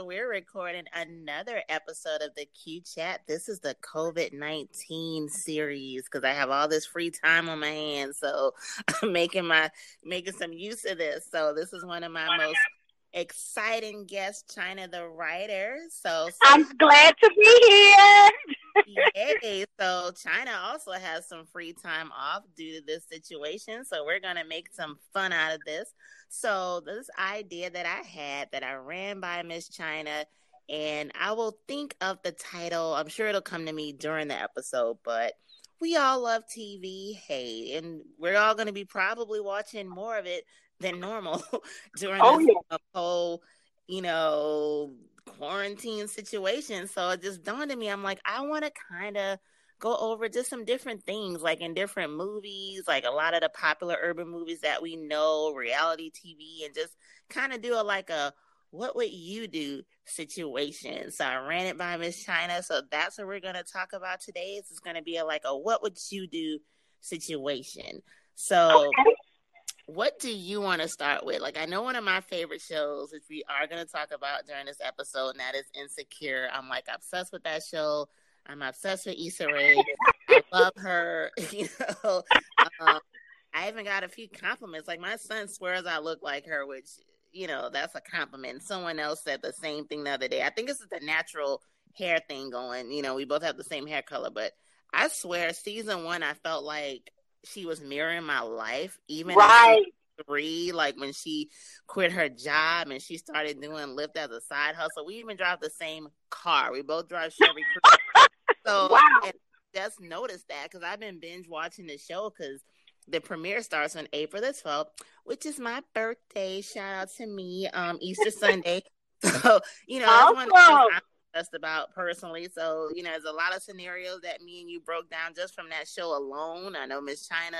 so we're recording another episode of the Q Chat. This is the COVID 19 series because I have all this free time on my hands. So I'm making my making some use of this. So this is one of my most exciting guests, China the writer. So, so I'm glad to be here. Yay. So China also has some free time off due to this situation. So we're gonna make some fun out of this. So this idea that I had that I ran by Miss China and I will think of the title. I'm sure it'll come to me during the episode, but we all love TV, hey, and we're all going to be probably watching more of it than normal during oh, this yeah. whole, you know, quarantine situation. So it just dawned on me. I'm like, I want to kind of go over just some different things, like in different movies, like a lot of the popular urban movies that we know, reality TV, and just kind of do a like a what would you do situation. So I ran it by Miss China. So that's what we're gonna talk about today. It's gonna be a like a what would you do situation. So okay what do you want to start with? Like, I know one of my favorite shows, which we are going to talk about during this episode, and that is Insecure. I'm like obsessed with that show. I'm obsessed with Issa Rae. I love her. You know, um, I even got a few compliments. Like my son swears I look like her, which you know that's a compliment. Someone else said the same thing the other day. I think this is the natural hair thing going. You know, we both have the same hair color, but I swear, season one, I felt like she was mirroring my life, even right. three, like when she quit her job and she started doing Lyft as a side hustle. We even drive the same car. We both drive Chevy. so wow. just noticed that because I've been binge watching the show because the premiere starts on April the 12th, which is my birthday. Shout out to me, um, Easter Sunday. So, you know, awesome. Just about personally. So, you know, there's a lot of scenarios that me and you broke down just from that show alone. I know Miss China,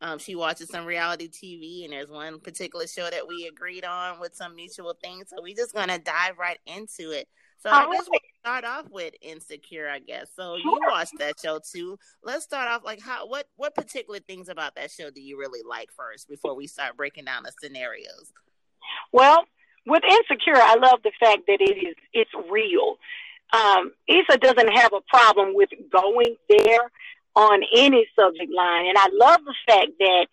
um, she watches some reality TV, and there's one particular show that we agreed on with some mutual things. So we're just gonna dive right into it. So I guess we'll start off with Insecure, I guess. So you watched that show too. Let's start off like how what what particular things about that show do you really like first before we start breaking down the scenarios? Well, with insecure, I love the fact that it is it's real. Um, Issa doesn't have a problem with going there on any subject line, and I love the fact that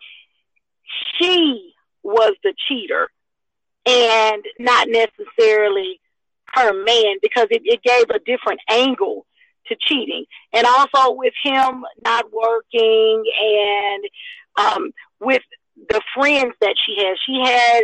she was the cheater and not necessarily her man because it, it gave a different angle to cheating. And also with him not working and um, with the friends that she has, she has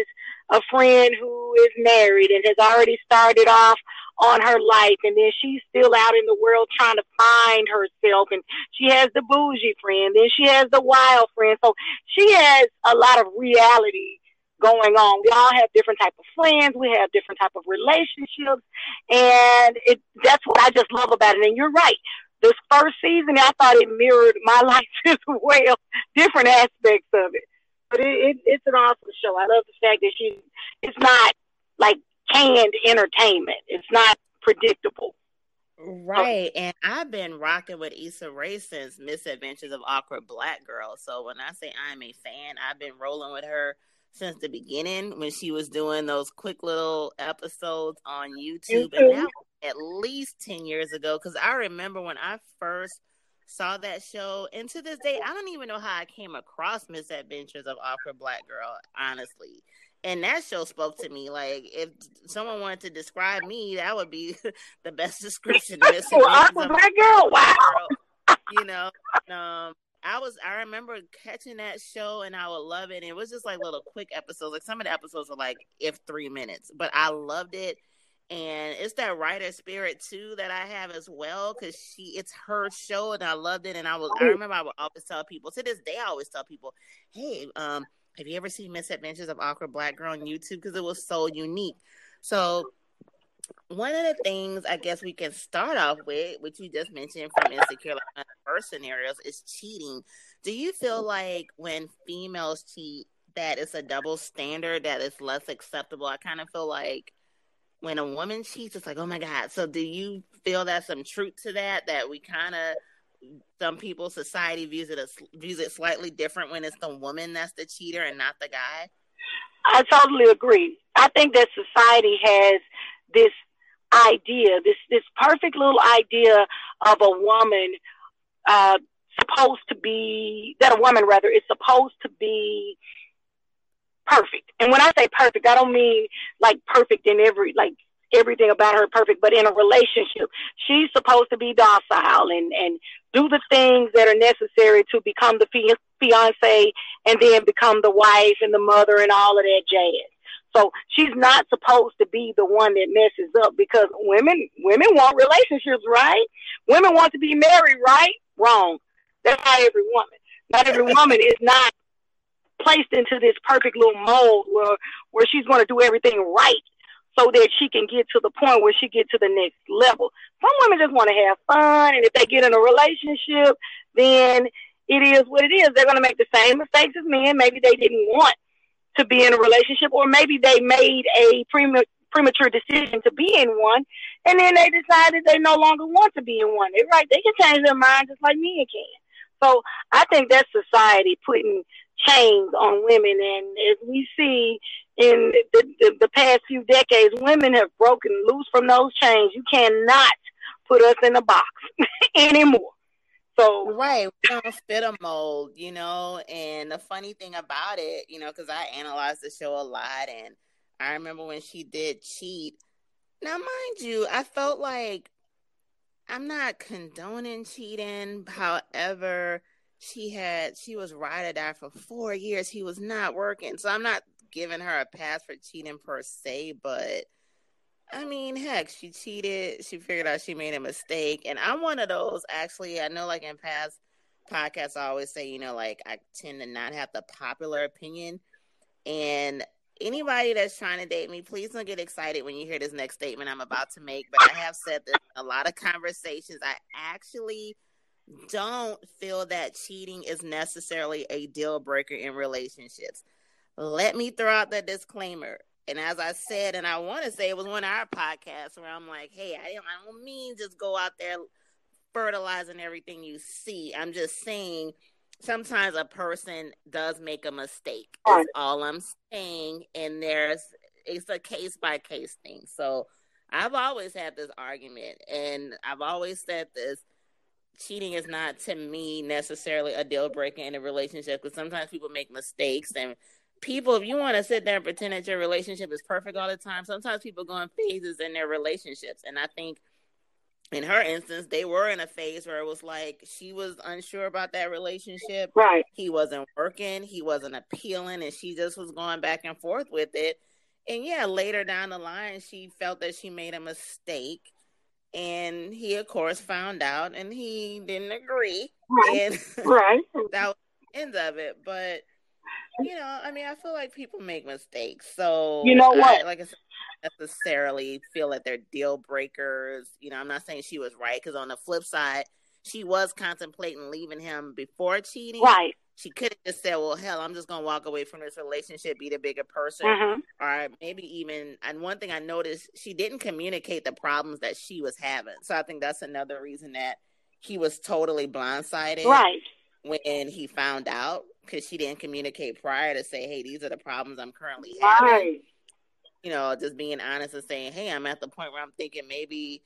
a friend who is married and has already started off on her life and then she's still out in the world trying to find herself and she has the bougie friend then she has the wild friend. So she has a lot of reality going on. We all have different type of friends. We have different type of relationships and it that's what i just love about it. And you're right. This first season i thought it mirrored my life as well. Different aspects of it but it, it, it's an awesome show. I love the fact that she it's not like canned entertainment. It's not predictable. Right. And I've been rocking with Issa Rae since Misadventures of Awkward Black Girl. So when I say I'm a fan, I've been rolling with her since the beginning when she was doing those quick little episodes on YouTube. Mm-hmm. And that at least 10 years ago. Because I remember when I first saw that show, and to this day, I don't even know how I came across Misadventures of Awkward Black Girl, honestly. And that show spoke to me. Like, if someone wanted to describe me, that would be the best description. Awkward Black Girl, wow. Girl, you know, um, I was I remember catching that show and I would love it. And it was just like little quick episodes. Like some of the episodes were like if three minutes, but I loved it and it's that writer spirit too that I have as well because she it's her show and I loved it and I was I remember I would always tell people to this day I always tell people hey um have you ever seen Misadventures of Awkward Black Girl on YouTube? Because it was so unique. So one of the things I guess we can start off with which you just mentioned from Insecure like one of the first scenarios is cheating. Do you feel like when females cheat that it's a double standard that it's less acceptable? I kind of feel like when a woman cheats, it's like, oh my God. So do you feel that some truth to that? That we kind of some people society views it as views it slightly different when it's the woman that's the cheater and not the guy. I totally agree. I think that society has this idea, this this perfect little idea of a woman uh, supposed to be that a woman rather is supposed to be perfect. And when I say perfect, I don't mean like perfect in every like everything about her perfect, but in a relationship, she's supposed to be docile and and do the things that are necessary to become the fiance and then become the wife and the mother and all of that jazz. So she's not supposed to be the one that messes up because women women want relationships, right? Women want to be married, right? Wrong. That's not every woman. Not every woman is not placed into this perfect little mold where where she's going to do everything right so that she can get to the point where she get to the next level. Some women just want to have fun, and if they get in a relationship, then it is what it is. They're going to make the same mistakes as men. Maybe they didn't want to be in a relationship, or maybe they made a premature decision to be in one, and then they decided they no longer want to be in one. They're right; they can change their mind just like men can. So I think that's society putting chains on women, and as we see in the, the, the past few decades, women have broken loose from those chains. You cannot put us in a box anymore. So right, we don't fit a mold, you know. And the funny thing about it, you know, because I analyzed the show a lot, and I remember when she did cheat. Now, mind you, I felt like I'm not condoning cheating. However, she had she was ride or die for four years. He was not working, so I'm not giving her a pass for cheating per se, but I mean, heck, she cheated. She figured out she made a mistake. And I'm one of those, actually. I know, like, in past podcasts, I always say, you know, like, I tend to not have the popular opinion. And anybody that's trying to date me, please don't get excited when you hear this next statement I'm about to make. But I have said this a lot of conversations. I actually don't feel that cheating is necessarily a deal breaker in relationships. Let me throw out the disclaimer. And as I said, and I want to say it was one of our podcasts where I'm like, hey, I don't, I don't mean just go out there fertilizing everything you see. I'm just saying sometimes a person does make a mistake. That's all I'm saying. And there's it's a case by case thing. So I've always had this argument, and I've always said this cheating is not to me necessarily a deal breaker in a relationship because sometimes people make mistakes and people, if you want to sit there and pretend that your relationship is perfect all the time, sometimes people go in phases in their relationships. And I think in her instance, they were in a phase where it was like she was unsure about that relationship. Right. He wasn't working, he wasn't appealing, and she just was going back and forth with it. And yeah, later down the line, she felt that she made a mistake. And he, of course, found out and he didn't agree. Right. And right. that was the end of it. But you know, I mean, I feel like people make mistakes. So you know what? I, like I said, necessarily feel that they're deal breakers. You know, I'm not saying she was right because on the flip side, she was contemplating leaving him before cheating. Right. She could have just said, "Well, hell, I'm just gonna walk away from this relationship, be the bigger person," mm-hmm. or maybe even. And one thing I noticed, she didn't communicate the problems that she was having. So I think that's another reason that he was totally blindsided. Right. When he found out, because she didn't communicate prior to say, hey, these are the problems I'm currently having. Right. You know, just being honest and saying, hey, I'm at the point where I'm thinking maybe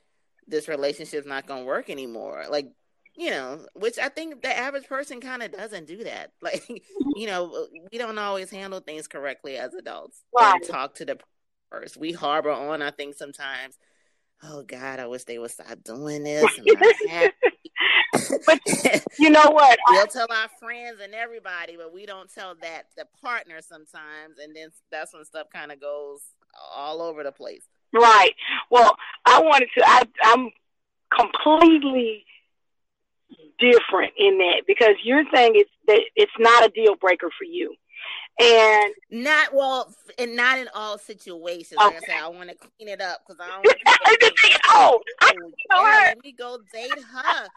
this relationship's not going to work anymore. Like, you know, which I think the average person kind of doesn't do that. Like, mm-hmm. you know, we don't always handle things correctly as adults. Right. And talk to the first. We harbor on, I think, sometimes. Oh God, I wish they would stop doing this. but you know what? We'll tell our friends and everybody, but we don't tell that the partner sometimes, and then that's when stuff kind of goes all over the place. Right. Well, I wanted to. I, I'm completely different in that because you're saying it's that it's not a deal breaker for you. And not well, and not in all situations. Okay. Like I said, I want to clean it up because I don't. Want to oh, oh yeah, let me go date her.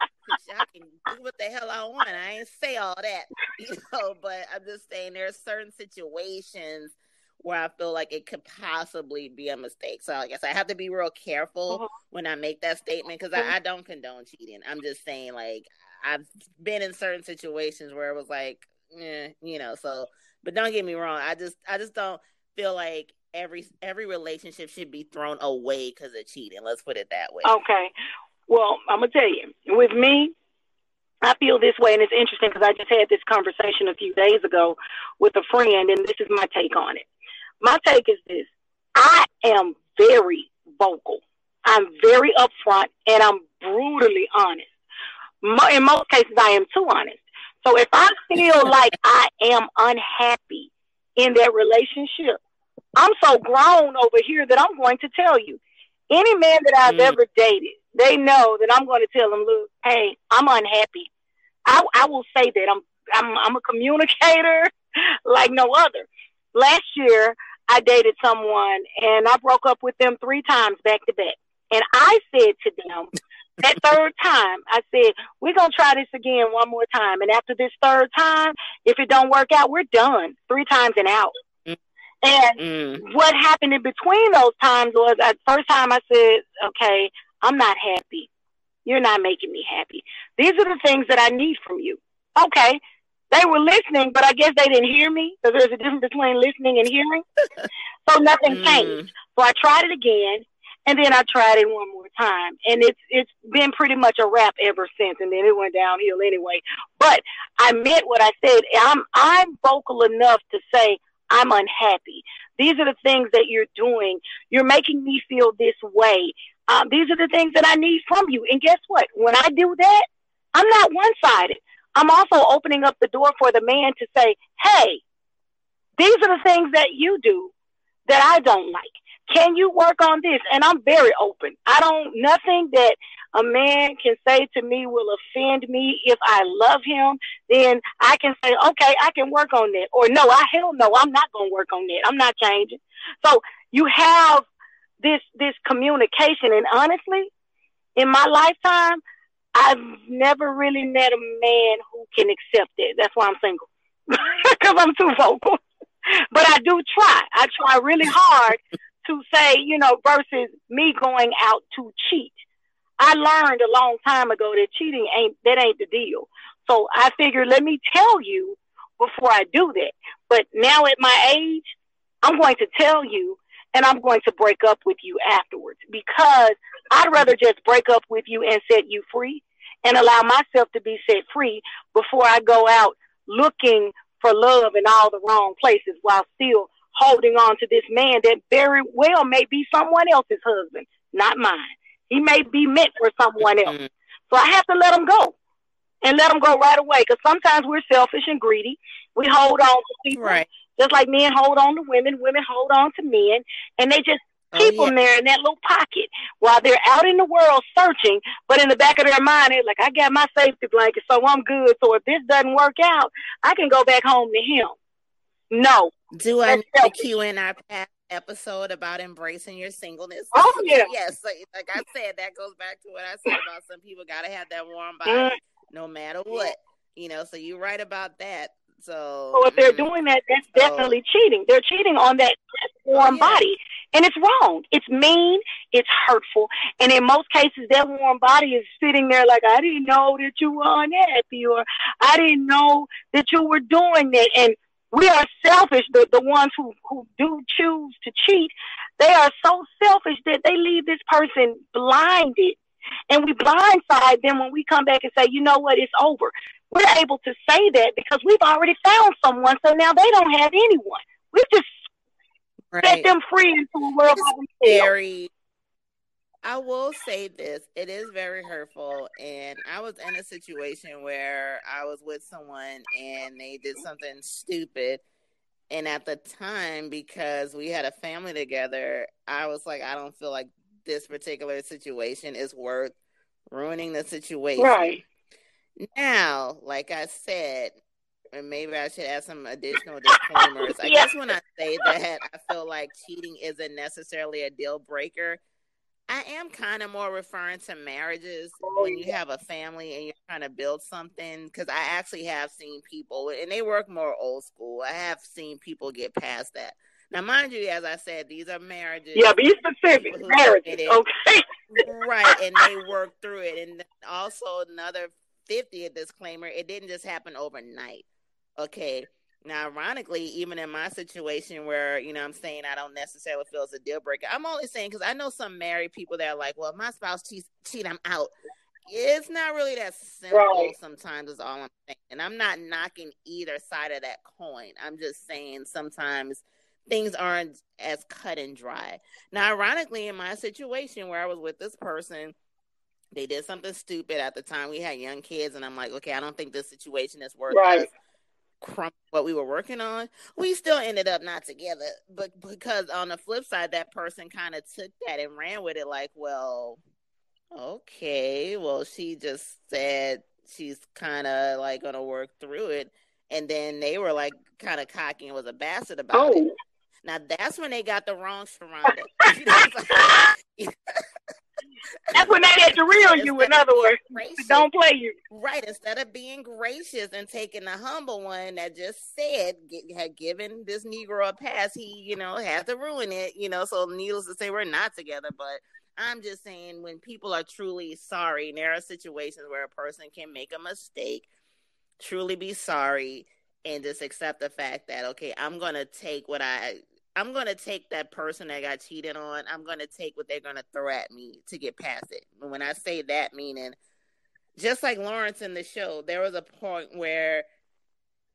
I can do what the hell I want. I ain't say all that, you know. But I'm just saying there are certain situations where I feel like it could possibly be a mistake. So I guess I have to be real careful uh-huh. when I make that statement because I, I don't condone cheating. I'm just saying like I've been in certain situations where it was like, eh, you know, so but don't get me wrong. I just I just don't feel like every every relationship should be thrown away because of cheating. Let's put it that way. Okay. Well, I'm gonna tell you, with me, I feel this way, and it's interesting because I just had this conversation a few days ago with a friend, and this is my take on it. My take is this: I am very vocal. I'm very upfront, and I'm brutally honest. In most cases, I am too honest. So if I feel like I am unhappy in that relationship, I'm so grown over here that I'm going to tell you. Any man that I've mm. ever dated, they know that I'm going to tell them, look, hey, I'm unhappy. I, I will say that I'm, I'm, I'm a communicator like no other. Last year, I dated someone and I broke up with them three times back to back. And I said to them, that third time, I said, we're going to try this again one more time. And after this third time, if it don't work out, we're done. Three times and out. Mm. And mm. what happened in between those times was at first time I said, okay, I'm not happy. You're not making me happy. These are the things that I need from you. Okay. They were listening, but I guess they didn't hear me because there's a difference between listening and hearing. so nothing mm. changed. So I tried it again and then I tried it one more time, and it's it's been pretty much a wrap ever since. And then it went downhill anyway. But I meant what I said. I'm I'm vocal enough to say I'm unhappy. These are the things that you're doing. You're making me feel this way. Um, these are the things that I need from you. And guess what? When I do that, I'm not one sided. I'm also opening up the door for the man to say, hey, these are the things that you do that I don't like. Can you work on this? And I'm very open. I don't, nothing that a man can say to me will offend me. If I love him, then I can say, okay, I can work on that. Or no, I hell no, I'm not going to work on that. I'm not changing. So you have this, this communication. And honestly, in my lifetime, I've never really met a man who can accept it. That's why I'm single. Because I'm too vocal. but I do try. I try really hard to say, you know, versus me going out to cheat. I learned a long time ago that cheating ain't that ain't the deal. So I figured let me tell you before I do that. But now at my age, I'm going to tell you and I'm going to break up with you afterwards because I'd rather just break up with you and set you free and allow myself to be set free before I go out looking for love in all the wrong places while still holding on to this man that very well may be someone else's husband, not mine. He may be meant for someone else. Mm-hmm. So I have to let him go and let him go right away because sometimes we're selfish and greedy. We hold on to people. Right. Just like men hold on to women, women hold on to men, and they just oh, keep oh, yeah. them there in that little pocket while they're out in the world searching. But in the back of their mind, they're like, I got my safety blanket, so I'm good. So if this doesn't work out, I can go back home to him. No. Do I need to cue in our past episode about embracing your singleness? Oh yeah. yes. Like, like I said, that goes back to what I said about some people got to have that warm body mm. no matter what. You know, so you're right about that. So, so if they're mm, doing that, that's so, definitely cheating. They're cheating on that warm oh, yeah. body. And it's wrong. It's mean. It's hurtful. And in most cases, that warm body is sitting there like, I didn't know that you were unhappy or I didn't know that you were doing that. And we are selfish. The, the ones who, who do choose to cheat, they are so selfish that they leave this person blinded. And we blindside them when we come back and say, you know what, it's over. We're able to say that because we've already found someone, so now they don't have anyone. We've just right. set them free into a world it's very I will say this: it is very hurtful, and I was in a situation where I was with someone and they did something stupid, and at the time, because we had a family together, I was like, I don't feel like this particular situation is worth ruining the situation. Right. Now, like I said, and maybe I should add some additional disclaimers. I yeah. guess when I say that, I feel like cheating isn't necessarily a deal breaker I am kind of more referring to marriages when you have a family and you're trying to build something. Because I actually have seen people, and they work more old school. I have seen people get past that. Now, mind you, as I said, these are marriages. Yeah, be specific. Marriages, okay. right, and they work through it. And also another 50th disclaimer: it didn't just happen overnight. Okay, Now, ironically, even in my situation where, you know, I'm saying I don't necessarily feel it's a deal breaker, I'm only saying because I know some married people that are like, well, if my spouse cheats, cheat, I'm out. It's not really that simple right. sometimes, is all I'm saying. And I'm not knocking either side of that coin. I'm just saying sometimes things aren't as cut and dry. Now, ironically, in my situation where I was with this person, they did something stupid at the time. We had young kids, and I'm like, okay, I don't think this situation is worth right what we were working on. We still ended up not together, but because on the flip side, that person kind of took that and ran with it, like, well, okay, well, she just said she's kind of like gonna work through it, and then they were like kind of cocky and was a bastard about oh. it. Now that's when they got the wrong Sharonda. That's when they had to reel you. In other words, gracious, don't play you. Right. Instead of being gracious and taking the humble one that just said had given this Negro a pass, he you know had to ruin it. You know, so needless to say, we're not together. But I'm just saying, when people are truly sorry, and there are situations where a person can make a mistake, truly be sorry, and just accept the fact that okay, I'm gonna take what I I'm going to take that person that got cheated on. I'm going to take what they're going to throw at me to get past it. And when I say that, meaning just like Lawrence in the show, there was a point where,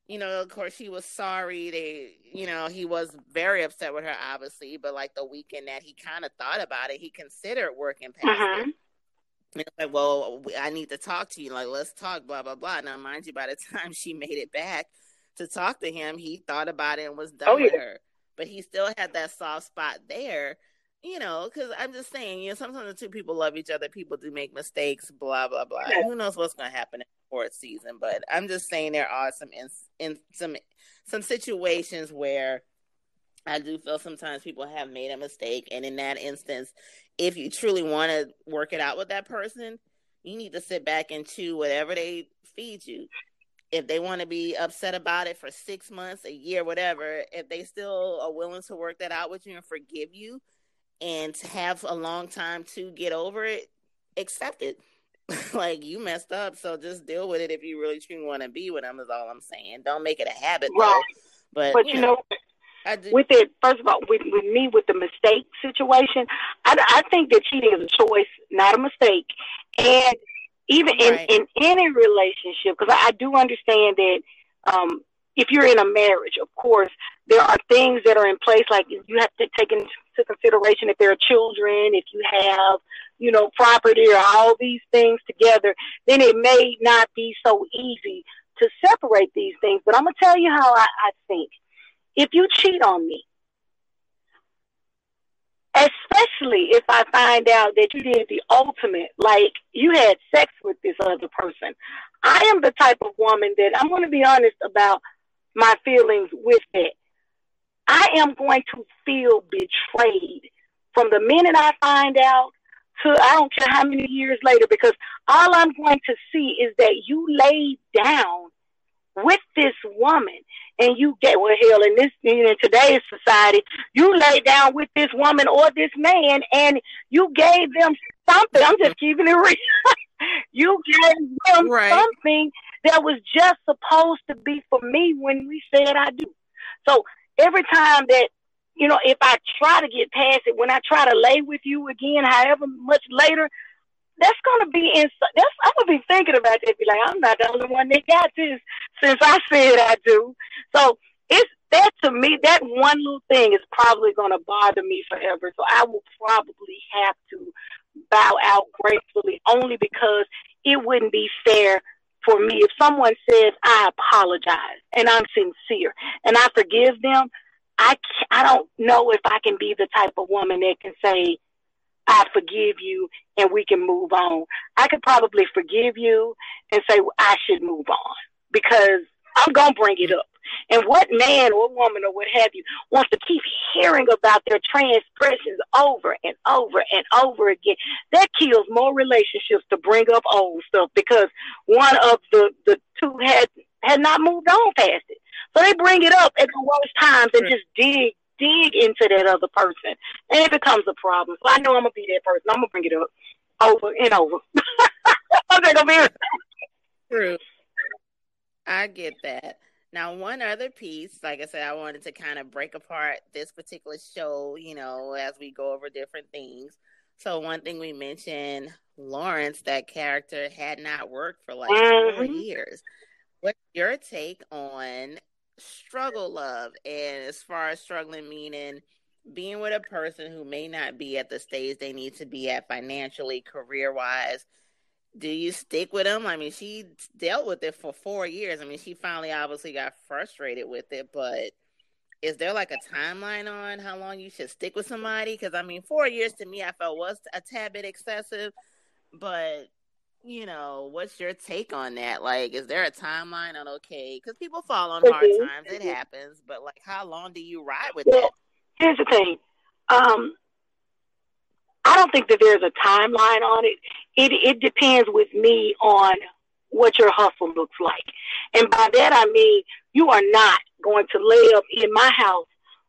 you know, of course, she was sorry. They, you know, he was very upset with her, obviously, but like the weekend that he kind of thought about it, he considered working past uh-huh. it. And like, well, I need to talk to you. Like, let's talk, blah, blah, blah. Now, mind you, by the time she made it back to talk to him, he thought about it and was done oh, yeah. with her but he still had that soft spot there you know, because I'm just saying, you know, sometimes the two people love each other. People do make mistakes, blah blah blah. Yeah. Who knows what's going to happen in the fourth season? But I'm just saying there are some in, in some some situations where I do feel sometimes people have made a mistake, and in that instance, if you truly want to work it out with that person, you need to sit back and chew whatever they feed you if they want to be upset about it for six months, a year, whatever, if they still are willing to work that out with you and forgive you and to have a long time to get over it, accept it. like you messed up, so just deal with it if you really truly want to be with them. Is all I'm saying. Don't make it a habit, right? Though. But but you, you know, know with it, first of all, with with me with the mistake situation, I, I think that cheating is a choice, not a mistake, and even right. in, in any relationship, because I, I do understand that um, if you're in a marriage, of course, there are things that are in place, like you have to take into consideration if there are children, if you have, you know, property or all these things together, then it may not be so easy to separate these things. But I'm going to tell you how I, I think. If you cheat on me, especially if I find out that you did the ultimate, like you had sex with this other person. I am the type of woman that I'm going to be honest about my feelings with it. I am going to feel betrayed from the minute I find out to I don't care how many years later because all I'm going to see is that you laid down with this woman and you get well hell in this in today's society you lay down with this woman or this man and you gave them something. I'm just keeping it real. You gave them right. something that was just supposed to be for me when we said i do. So every time that you know if i try to get past it when i try to lay with you again however much later that's gonna be in. That's I'm gonna be thinking about that. Be like, I'm not the only one that got this since I said I do. So it's that to me. That one little thing is probably gonna bother me forever. So I will probably have to bow out gracefully, only because it wouldn't be fair for me if someone says I apologize and I'm sincere and I forgive them. I I don't know if I can be the type of woman that can say I forgive you and we can move on. I could probably forgive you and say well, I should move on because I'm going to bring it mm-hmm. up. And what man or woman or what have you wants to keep hearing about their transgressions over and over and over again? That kills more relationships to bring up old stuff because one of the, the two had had not moved on past it. So they bring it up at the worst times and just dig dig into that other person, and it becomes a problem. So I know I'm gonna be that person. I'm gonna bring it up over and over. I'm gonna be true. I get that. Now, one other piece, like I said, I wanted to kind of break apart this particular show, you know, as we go over different things. So, one thing we mentioned, Lawrence, that character had not worked for like mm-hmm. four years. What's your take on struggle love? And as far as struggling, meaning being with a person who may not be at the stage they need to be at financially, career wise, do you stick with them? I mean, she dealt with it for four years. I mean, she finally obviously got frustrated with it, but is there like a timeline on how long you should stick with somebody? Because I mean, four years to me, I felt was a tad bit excessive, but you know, what's your take on that? Like, is there a timeline on okay? Because people fall on hard times, it happens, but like, how long do you ride with well, that? Here's the thing. Um, I don't think that there's a timeline on it. It it depends with me on what your hustle looks like. And by that I mean you are not going to lay up in my house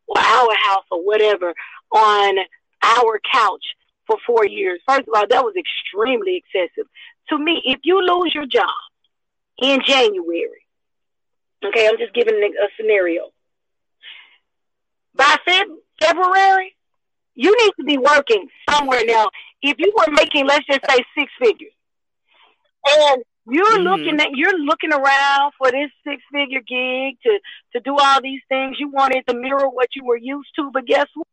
or our house or whatever on our couch for four years. First of all, that was extremely excessive. To me, if you lose your job in January, okay, I'm just giving a scenario. By Feb- February, you need to be working somewhere now. If you were making, let's just say six figures, and you're mm-hmm. looking at you're looking around for this six figure gig to to do all these things. You wanted to mirror what you were used to, but guess what?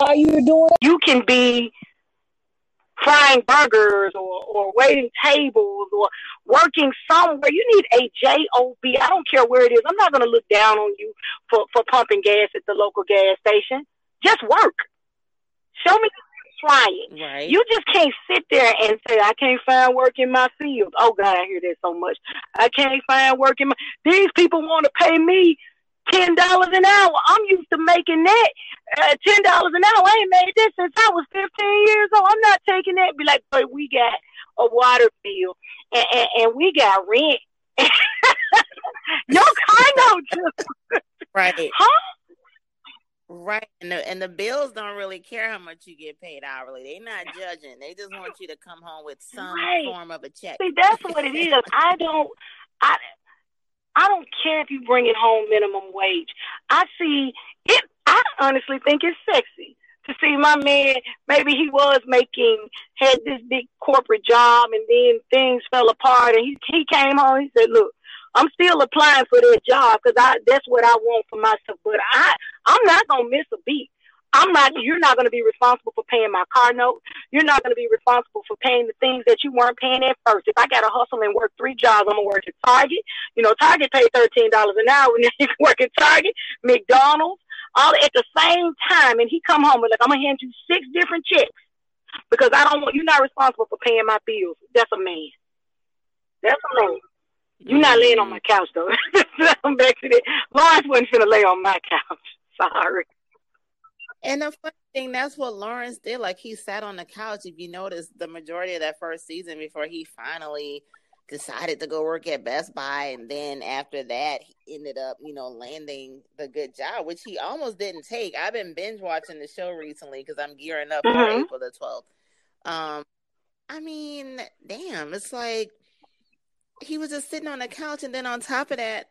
Are you doing? You can be frying burgers or, or waiting tables or working somewhere. You need a job. I don't care where it is. I'm not going to look down on you for for pumping gas at the local gas station. Just work. Show me trying. Right. You just can't sit there and say, I can't find work in my field. Oh God, I hear that so much. I can't find work in my these people want to pay me ten dollars an hour. I'm used to making that uh, ten dollars an hour. I ain't made this since I was fifteen years old. I'm not taking that. Be like, but we got a water bill and, and, and we got rent. Your car note. right. Huh? Right, and the and the bills don't really care how much you get paid hourly. They're not judging. They just want you to come home with some right. form of a check. See, that's what it is. I don't, I, I don't care if you bring it home minimum wage. I see it. I honestly think it's sexy to see my man. Maybe he was making had this big corporate job, and then things fell apart, and he he came home. He said, "Look." I'm still applying for that job because I that's what I want for myself. But I I'm not gonna miss a beat. I'm not. You're not going to be responsible for paying my car note. You're not going to be responsible for paying the things that you weren't paying at first. If I got to hustle and work three jobs, I'm gonna work at Target. You know, Target thirteen dollars an hour, and then you can work at Target, McDonald's, all at the same time. And he come home and like, I'm gonna hand you six different checks because I don't want. You're not responsible for paying my bills. That's a man. That's a man. You're not laying on my couch though. I'm back to that. Lawrence wasn't gonna lay on my couch. Sorry. And the funny thing, that's what Lawrence did. Like he sat on the couch. If you notice, the majority of that first season before he finally decided to go work at Best Buy, and then after that, he ended up, you know, landing the good job, which he almost didn't take. I've been binge watching the show recently because I'm gearing up mm-hmm. for April the 12th. Um, I mean, damn, it's like he was just sitting on the couch, and then on top of that,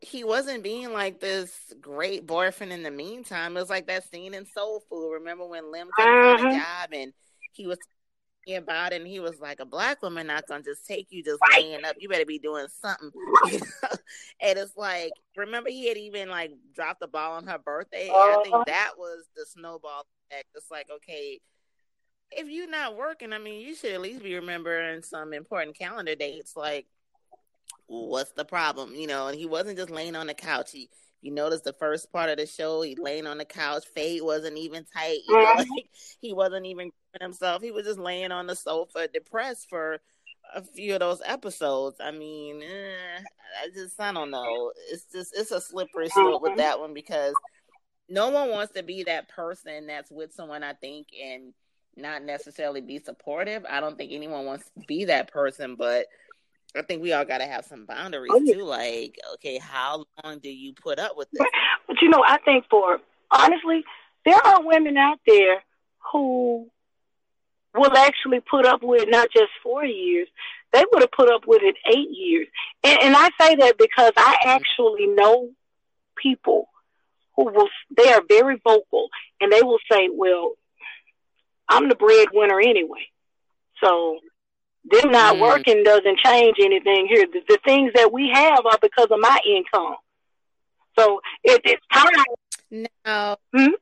he wasn't being like this great boyfriend in the meantime. It was like that scene in Soul Food. Remember when Lem took uh-huh. a job and he was talking about it and he was like, A black woman not gonna just take you just right. laying up. You better be doing something. and it's like, remember he had even like dropped the ball on her birthday. Uh-huh. I think uh-huh. that was the snowball effect. It's like, okay, if you're not working, I mean, you should at least be remembering some important calendar dates. Like, what's the problem? You know, and he wasn't just laying on the couch. He, you notice the first part of the show, he laying on the couch. Fade wasn't even tight. You know, like, he wasn't even himself. He was just laying on the sofa, depressed for a few of those episodes. I mean, eh, I just I don't know. It's just it's a slippery slope with that one because no one wants to be that person that's with someone. I think and not necessarily be supportive. I don't think anyone wants to be that person, but I think we all got to have some boundaries oh, yeah. too. Like, okay, how long do you put up with this? But, you know, I think for honestly, there are women out there who will actually put up with not just four years, they would have put up with it eight years. And, and I say that because I actually know people who will, they are very vocal and they will say, well, I'm the breadwinner anyway. So them not mm. working doesn't change anything here. The, the, things that we have are because of my income. So it, it's time. Now, hmm?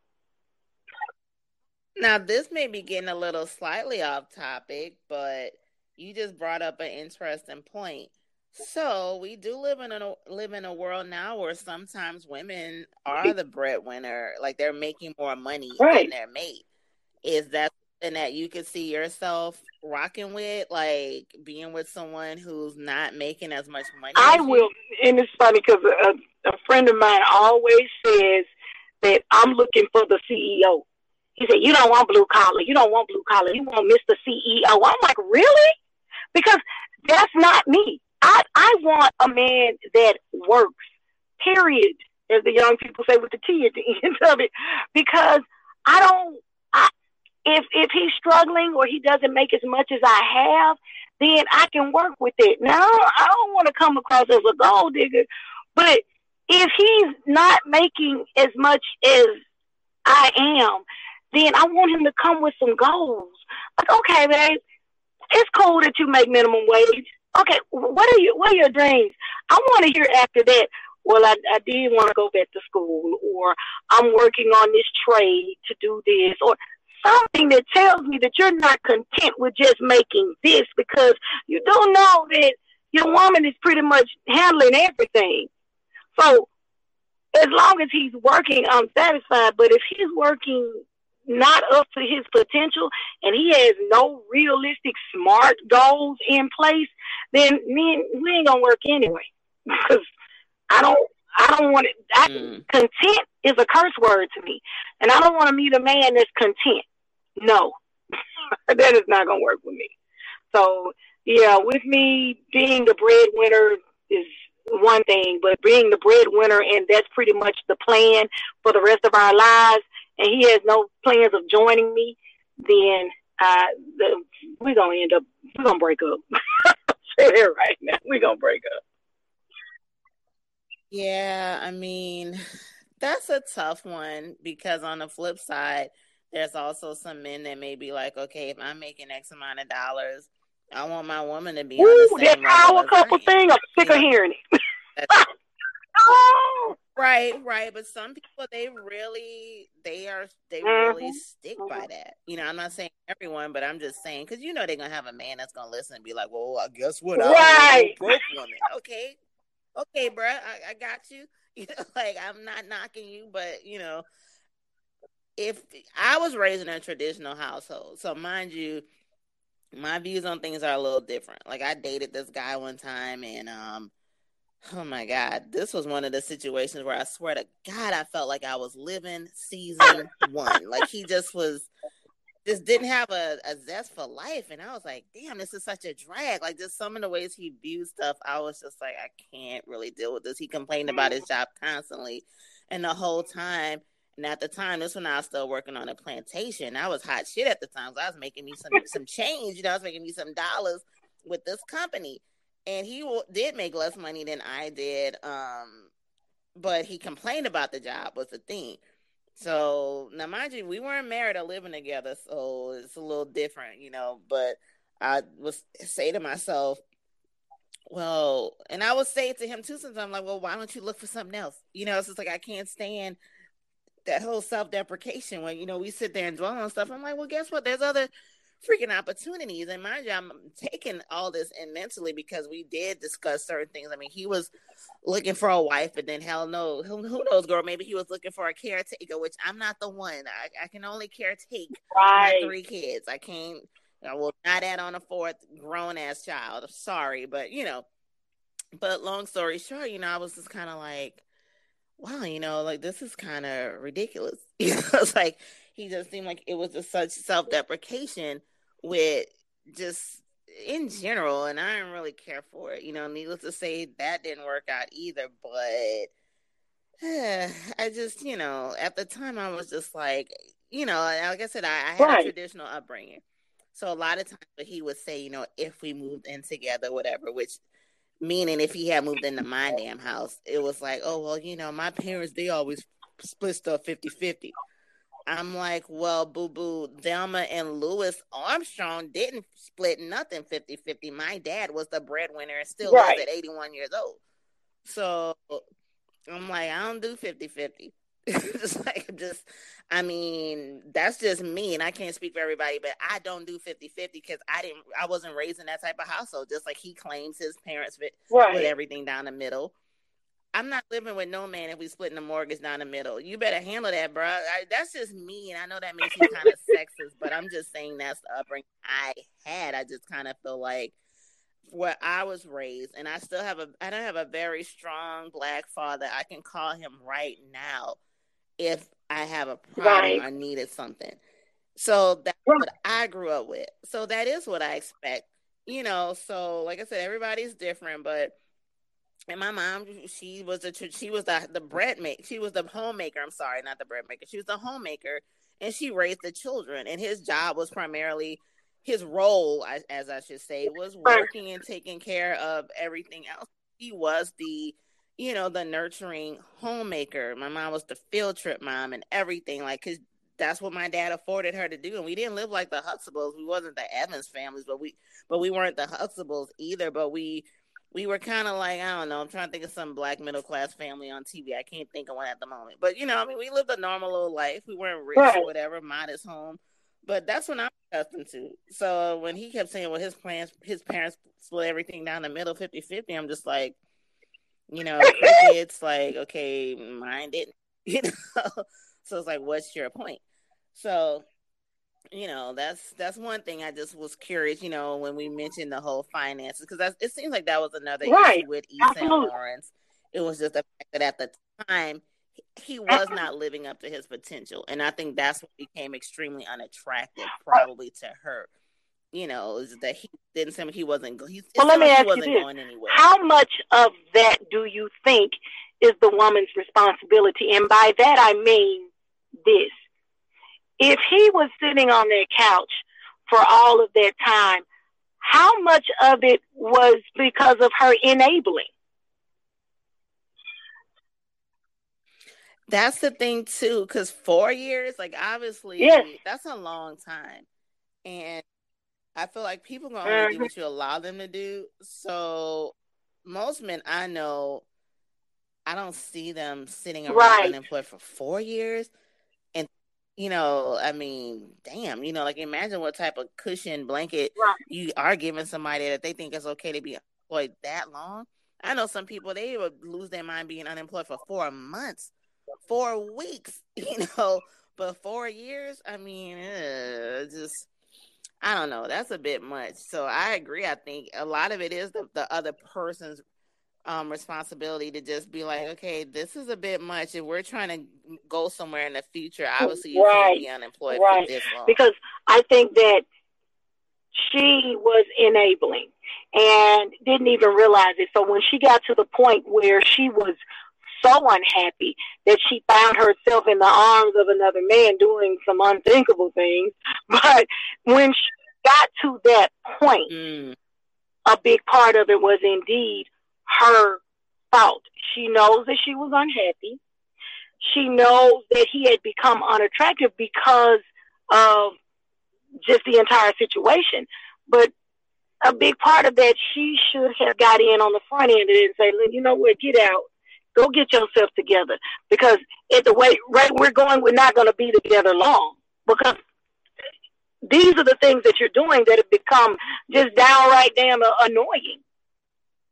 now this may be getting a little slightly off topic, but you just brought up an interesting point. So we do live in a live in a world now where sometimes women are the breadwinner, like they're making more money right. than their mate. Is that something that you could see yourself rocking with, like being with someone who's not making as much money? I will, and it's funny because a, a friend of mine always says that I'm looking for the CEO. He said, "You don't want blue collar. You don't want blue collar. You want Mister CEO." I'm like, "Really?" Because that's not me. I I want a man that works. Period, as the young people say with the T at the end of it, because I don't. I, if if he's struggling or he doesn't make as much as I have, then I can work with it. Now I don't want to come across as a gold digger, but if he's not making as much as I am, then I want him to come with some goals. Like, okay, babe, it's cool that you make minimum wage. Okay, what are you? What are your dreams? I want to hear after that. Well, I, I did want to go back to school, or I'm working on this trade to do this, or something that tells me that you're not content with just making this because you don't know that your woman is pretty much handling everything. So as long as he's working, I'm satisfied. But if he's working not up to his potential and he has no realistic smart goals in place, then me we ain't gonna work anyway. Because I don't I don't want it I, mm. content is a curse word to me. And I don't want to meet a man that's content. No. that is not gonna work with me. So yeah, with me being the breadwinner is one thing, but being the breadwinner and that's pretty much the plan for the rest of our lives, and he has no plans of joining me, then uh, the, we're gonna end up we're gonna break up. Say that right now, we're gonna break up. Yeah, I mean, that's a tough one because on the flip side, there's also some men that may be like, okay, if I'm making X amount of dollars, I want my woman to be Ooh, on the same that power couple thing. I'm sick of hearing it. oh. Right, right. But some people they really they are they mm-hmm. really stick by that. You know, I'm not saying everyone, but I'm just saying because you know they're gonna have a man that's gonna listen and be like, Well, I guess what? Right. broke woman. Okay. Okay, bro, I, I got you. You know, like I'm not knocking you, but you know, if I was raised in a traditional household, so mind you, my views on things are a little different. Like I dated this guy one time and um oh my god, this was one of the situations where I swear to God I felt like I was living season 1. Like he just was just didn't have a, a zest for life and I was like, damn, this is such a drag. Like just some of the ways he viewed stuff, I was just like I can't really deal with this. He complained about his job constantly and the whole time and at the time, this when I was still working on a plantation. I was hot shit at the time. So I was making me some some change. You know, I was making me some dollars with this company, and he w- did make less money than I did. Um, but he complained about the job was the thing. So now, mind you, we weren't married or living together, so it's a little different, you know. But I was say to myself, well, and I would say to him too. Sometimes, I'm like, well, why don't you look for something else? You know, it's just like I can't stand that whole self deprecation when you know we sit there and dwell on stuff. I'm like, well, guess what? There's other freaking opportunities. And mind you, I'm taking all this in mentally because we did discuss certain things. I mean, he was looking for a wife, and then hell no, who, who knows, girl? Maybe he was looking for a caretaker, which I'm not the one. I, I can only caretake right. my three kids. I can't. I will not add on a fourth grown ass child. I'm Sorry, but you know. But long story short, you know, I was just kind of like, wow, you know, like this is kind of ridiculous. You know, it's like he just seemed like it was just such self deprecation with just in general, and I didn't really care for it. You know, needless to say, that didn't work out either. But uh, I just, you know, at the time, I was just like, you know, like I said, I, I had right. a traditional upbringing. So a lot of times he would say, you know, if we moved in together, whatever, which meaning if he had moved into my damn house, it was like, oh, well, you know, my parents, they always split stuff 50 50. I'm like, well, boo boo, Delma and Louis Armstrong didn't split nothing 50 50. My dad was the breadwinner and still right. at 81 years old. So I'm like, I don't do 50 50. just like just I mean, that's just me and I can't speak for everybody, but I don't do 50-50 because I didn't I wasn't raised in that type of household, just like he claims his parents with, right. with everything down the middle. I'm not living with no man if we splitting the mortgage down the middle. You better handle that, bro. I, that's just me, and I know that makes me kind of sexist, but I'm just saying that's the upbringing I had. I just kind of feel like where I was raised, and I still have a I don't have a very strong black father. I can call him right now if I have a problem right. or needed something. So that's what I grew up with. So that is what I expect. You know, so like I said, everybody's different, but and my mom, she was a she was the the bread maker she was the homemaker. I'm sorry, not the bread maker. She was the homemaker, and she raised the children. And his job was primarily his role, as I should say, was working and taking care of everything else. He was the you know, the nurturing homemaker. My mom was the field trip mom and everything, like, cause that's what my dad afforded her to do. And we didn't live like the Huxtables. We wasn't the Evans families, but we, but we weren't the Huxtables either. But we, we were kind of like I don't know. I'm trying to think of some black middle class family on TV. I can't think of one at the moment. But you know, I mean, we lived a normal little life. We weren't rich right. or whatever, modest home. But that's what I'm accustomed to. So when he kept saying, "Well, his plans, his parents split everything down the middle, 50-50, I'm just like, you know, it's like, okay, mine didn't, you know. so it's like, what's your point? So, you know, that's that's one thing I just was curious, you know, when we mentioned the whole finances, because it seems like that was another right. issue with Ethan Lawrence. It was just the fact that at the time he was not living up to his potential, and I think that's what became extremely unattractive, probably to her you know, is that he didn't seem he wasn't. He, well, let me ask you this: How much of that do you think is the woman's responsibility? And by that I mean this: if he was sitting on their couch for all of that time, how much of it was because of her enabling? That's the thing too, because four years, like obviously, yes. that's a long time, and I feel like people gonna only do mm-hmm. what you allow them to do. So most men I know, I don't see them sitting around right. unemployed for four years. You know, I mean, damn, you know, like imagine what type of cushion blanket right. you are giving somebody that they think it's okay to be employed that long. I know some people they would lose their mind being unemployed for four months, four weeks, you know, but four years. I mean, uh, just I don't know. That's a bit much. So I agree. I think a lot of it is the, the other person's um, responsibility to just be like, okay, this is a bit much. If we're trying to go somewhere in the future, obviously you right. can't be unemployed right. for this long. Because I think that she was enabling and didn't even realize it. So when she got to the point where she was so unhappy that she found herself in the arms of another man doing some unthinkable things. But when she got to that point, mm. a big part of it was indeed her fault. She knows that she was unhappy. She knows that he had become unattractive because of just the entire situation. But a big part of that, she should have got in on the front end and say, you know what, get out Go get yourself together because at the way right we're going, we're not going to be together long because these are the things that you're doing that have become just downright damn annoying.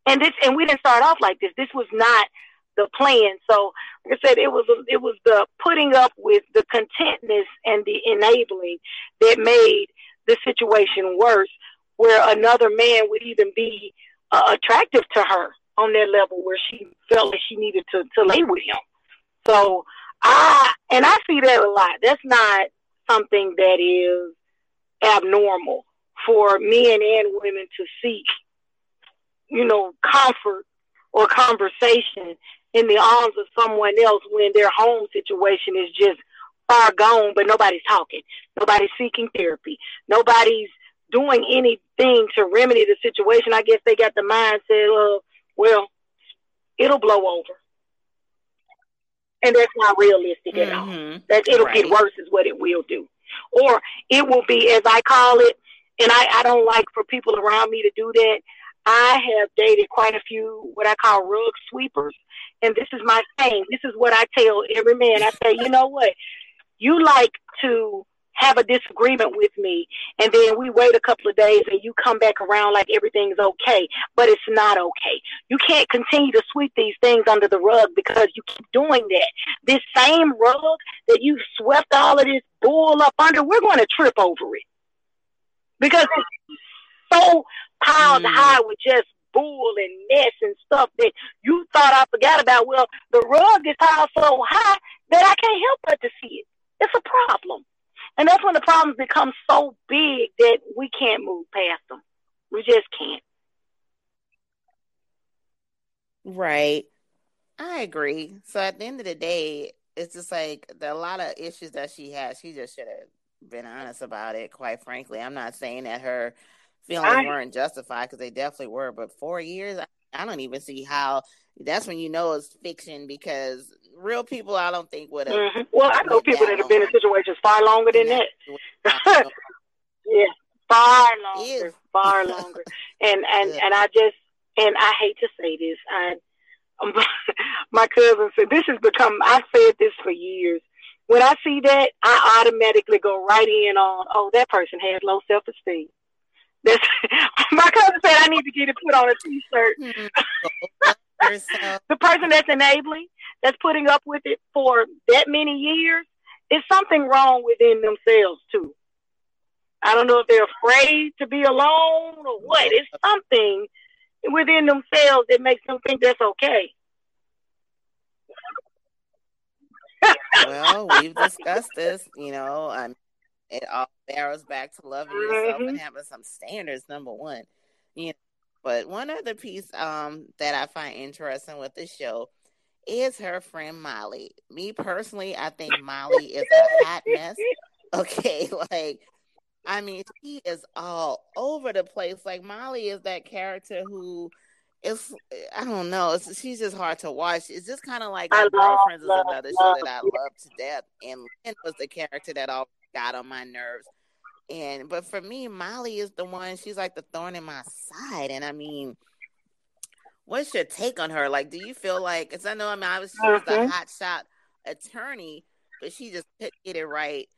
And this, and we didn't start off like this. This was not the plan. So, like I said, it was it was the putting up with the contentness and the enabling that made the situation worse. Where another man would even be uh, attractive to her on that level where she felt like she needed to, to lay with him. So I and I see that a lot. That's not something that is abnormal for men and women to seek, you know, comfort or conversation in the arms of someone else when their home situation is just far gone, but nobody's talking. Nobody's seeking therapy. Nobody's doing anything to remedy the situation. I guess they got the mindset of, well, it'll blow over. And that's not realistic mm-hmm. at all. Mm-hmm. That it'll right. get worse is what it will do. Or it will be, as I call it, and I, I don't like for people around me to do that. I have dated quite a few what I call rug sweepers. And this is my thing. This is what I tell every man. I say, you know what? You like to have a disagreement with me and then we wait a couple of days and you come back around like everything's okay, but it's not okay. You can't continue to sweep these things under the rug because you keep doing that. This same rug that you swept all of this bull up under, we're going to trip over it because it's so piled mm. high with just bull and mess and stuff that you thought I forgot about. Well, the rug is piled so high that I can't help but to see it. It's a problem. And that's when the problems become so big that we can't move past them. We just can't. Right. I agree. So at the end of the day, it's just like the, a lot of issues that she has, she just should have been honest about it, quite frankly. I'm not saying that her feelings I, weren't justified because they definitely were, but four years, I, I don't even see how that's when you know it's fiction because real people I don't think would have. Mm-hmm. Well, I know people that have been in situations far longer than that. yeah, far longer, far longer. And and yeah. and I just and I hate to say this. I um, my cousin said this has become. I've said this for years. When I see that, I automatically go right in on. Oh, that person has low self esteem. That's my cousin said I need to get it put on a t-shirt. Mm-hmm. the person that's enabling, that's putting up with it for that many years, is something wrong within themselves too. I don't know if they're afraid to be alone or what. It's something within themselves that makes them think that's okay. well, we've discussed this, you know, um, it all barrels back to loving yourself mm-hmm. and having some standards, number one. You know, but one other piece um, that I find interesting with the show is her friend Molly. Me personally, I think Molly is a hot mess. Okay, like I mean, she is all over the place. Like Molly is that character who is I don't know, it's, she's just hard to watch. It's just kind of like my girlfriends is another show that I love to death, and Lynn was the character that all got on my nerves. And but for me, Molly is the one. She's like the thorn in my side. And I mean, what's your take on her? Like, do you feel like? Because I know, I mean, I was she was the hot shot attorney, but she just couldn't get it right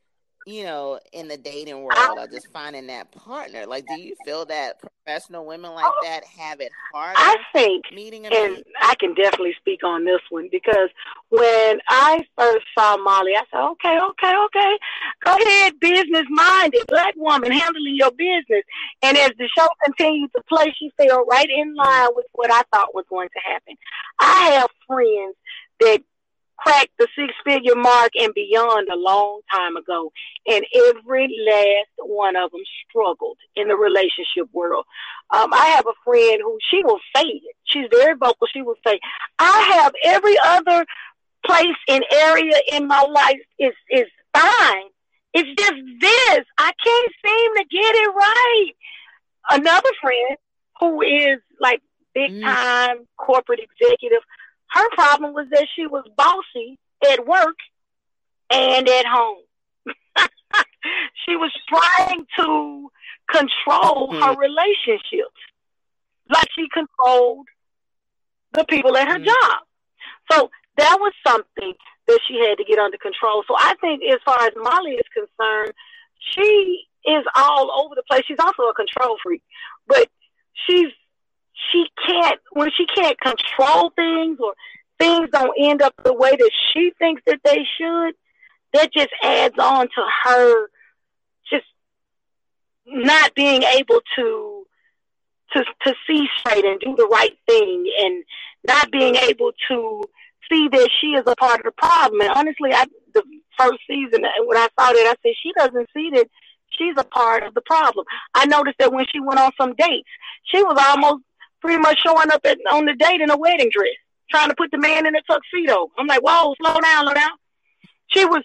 you know, in the dating world or just finding that partner? Like, do you feel that professional women like oh, that have it harder? I think, meeting and? I can definitely speak on this one because when I first saw Molly, I said, okay, okay, okay, go ahead, business minded black woman handling your business. And as the show continued to play, she fell right in mm-hmm. line with what I thought was going to happen. I have friends that cracked the six figure mark and beyond a long time ago. And every last one of them struggled in the relationship world. Um, I have a friend who she will say it. She's very vocal. She will say, I have every other place and area in my life is, is fine. It's just this. I can't seem to get it right. Another friend who is like big mm. time mm. corporate executive her problem was that she was bossy at work and at home. she was trying to control mm-hmm. her relationships like she controlled the people at her mm-hmm. job. So that was something that she had to get under control. So I think as far as Molly is concerned, she is all over the place. She's also a control freak, but she's she can't when she can't control things or things don't end up the way that she thinks that they should, that just adds on to her just not being able to to to see straight and do the right thing and not being able to see that she is a part of the problem. And honestly, I the first season uh, when I saw that, I said she doesn't see that she's a part of the problem. I noticed that when she went on some dates, she was almost pretty much showing up at, on the date in a wedding dress, trying to put the man in a tuxedo. I'm like, whoa, slow down, slow down. She was,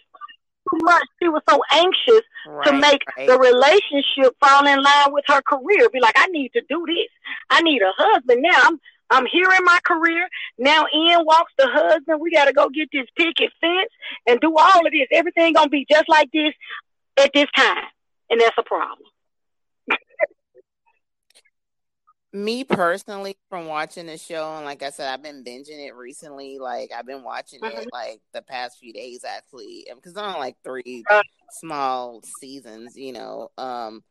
too much. She was so anxious right, to make right. the relationship fall in line with her career. Be like, I need to do this. I need a husband now. I'm I'm here in my career. Now in walks the husband. We gotta go get this picket fence and do all of this. Everything gonna be just like this at this time. And that's a problem. Me personally from watching the show and like i said i've been binging it recently like i've been watching it mm-hmm. like the past few days actually because i'm on like three uh, small seasons you know um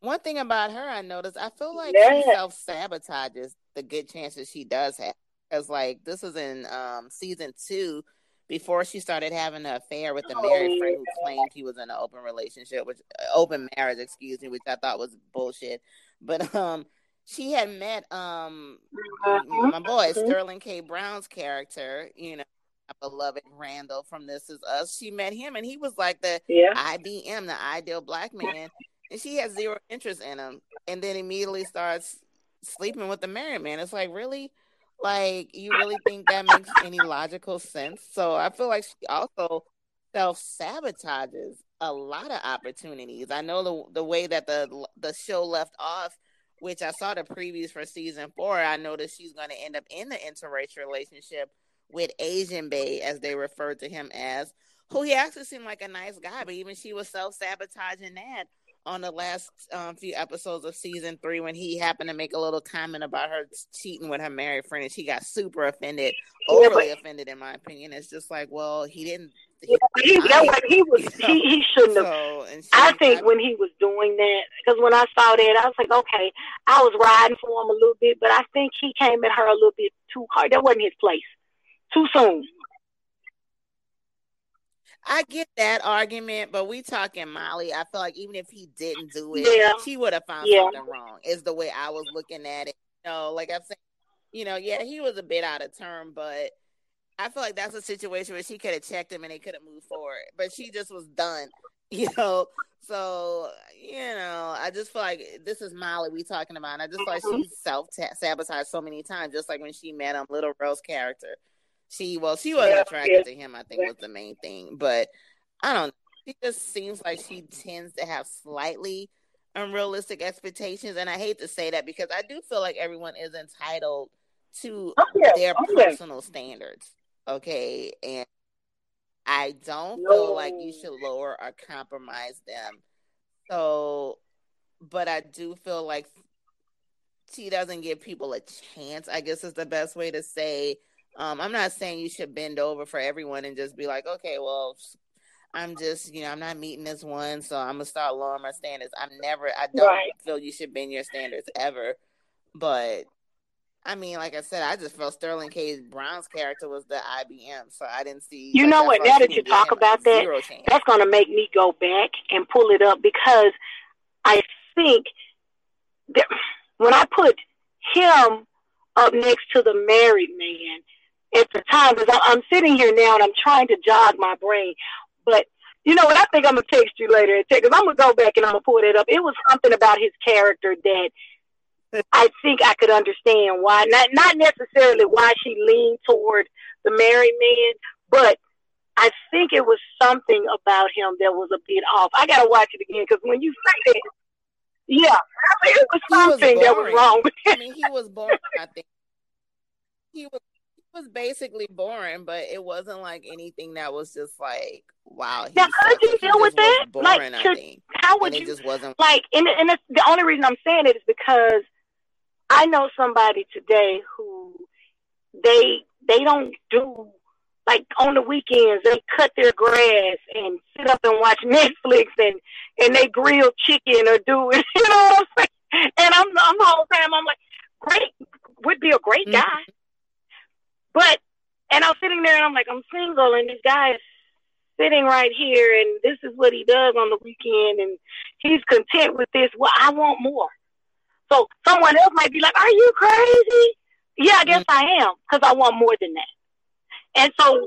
one thing about her i noticed i feel like yeah. she self-sabotages the good chances she does have because like this was in um season two before she started having an affair with the oh, married friend who claimed he was in an open relationship which uh, open marriage excuse me which i thought was bullshit but um she had met um mm-hmm. my boy mm-hmm. Sterling K. Brown's character, you know, my beloved Randall from This Is Us. She met him and he was like the yeah. IBM, the ideal black man. And she had zero interest in him. And then immediately starts sleeping with the married man. It's like, really? Like, you really think that makes any logical sense? So I feel like she also self sabotages a lot of opportunities. I know the the way that the the show left off which I saw the previews for season four. I noticed she's going to end up in the interracial relationship with Asian Bay, as they referred to him as, who he actually seemed like a nice guy, but even she was self sabotaging that on the last um, few episodes of season three when he happened to make a little comment about her cheating with her married friend and she got super offended, overly yeah, but, offended in my opinion. It's just like, well, he didn't yeah, he, that he was he, he shouldn't have. So, I think I, when he was doing that, because when I saw that, I was like, okay, I was riding for him a little bit, but I think he came at her a little bit too hard. That wasn't his place. Too soon. I get that argument, but we talking Molly. I feel like even if he didn't do it, yeah. she would have found yeah. something wrong. Is the way I was looking at it. You know, like I said, you know, yeah, he was a bit out of turn, but I feel like that's a situation where she could have checked him and they could have moved forward, but she just was done, you know. So you know, I just feel like this is Molly we talking about. And I just feel like mm-hmm. self sabotaged so many times, just like when she met um Little Rose character. She well, she was attracted to him. I think was the main thing, but I don't. She just seems like she tends to have slightly unrealistic expectations, and I hate to say that because I do feel like everyone is entitled to oh, yeah. their oh, personal yeah. standards okay and i don't no. feel like you should lower or compromise them so but i do feel like she doesn't give people a chance i guess is the best way to say um, i'm not saying you should bend over for everyone and just be like okay well i'm just you know i'm not meeting this one so i'm gonna start lowering my standards i'm never i don't right. feel you should bend your standards ever but I mean, like I said, I just felt Sterling K. Brown's character was the IBM, so I didn't see. You like, know what? Now that you talk about that, that's going to make me go back and pull it up because I think that when I put him up next to the married man at the time, because I'm sitting here now and I'm trying to jog my brain, but you know what? I think I'm gonna text you later because I'm gonna go back and I'm gonna pull it up. It was something about his character that I think I could understand why not not necessarily why she leaned toward the married man, but I think it was something about him that was a bit off. I gotta watch it again because when you say that, yeah, it was something was that was wrong. I mean, he was boring. I think he was he was basically boring, but it wasn't like anything that was just like wow. Now, how did you deal with that? Boring, like, to, how would and you? just wasn't like, and and the only reason I'm saying it is because I know somebody today who they they don't do like on the weekends they cut their grass and sit up and watch Netflix and and they grill chicken or do it. You know what I'm saying? And I'm I'm the whole time I'm like, great would be a great guy. Mm-hmm. But and I'm sitting there and I'm like, I'm single and this guy is sitting right here and this is what he does on the weekend and he's content with this. Well, I want more. So someone else might be like, "Are you crazy?" Yeah, I guess mm-hmm. I am because I want more than that. And so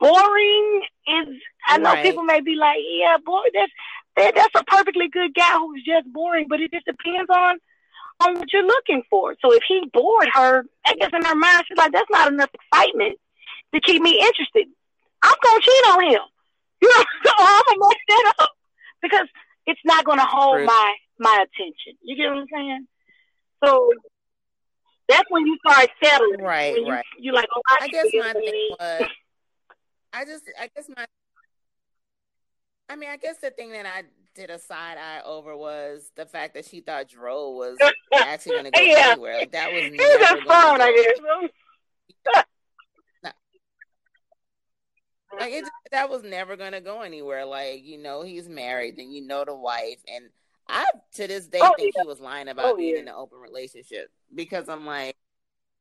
boring is. I know right. people may be like, "Yeah, boy, that's that, that's a perfectly good guy who's just boring," but it just depends on on what you're looking for. So if he bored her, I guess in her mind she's like, "That's not enough excitement to keep me interested." I'm gonna cheat on him. You know, so I'm gonna mess that up because it's not gonna hold True. my my attention. You get what I'm saying? So that's when you start settling. Right, When you, right. You like, oh, I, I guess my thing was, I just, I guess my, I mean, I guess the thing that I did a side eye over was the fact that she thought Dro was actually going to go Yeah. anywhere. Like that was never just gonna fun, go- I guess. Like it, that was never going to go anywhere. Like you know, he's married, and you know the wife, and I to this day Oh, think yeah. he was lying about Oh, being yeah. in an open relationship because I'm like.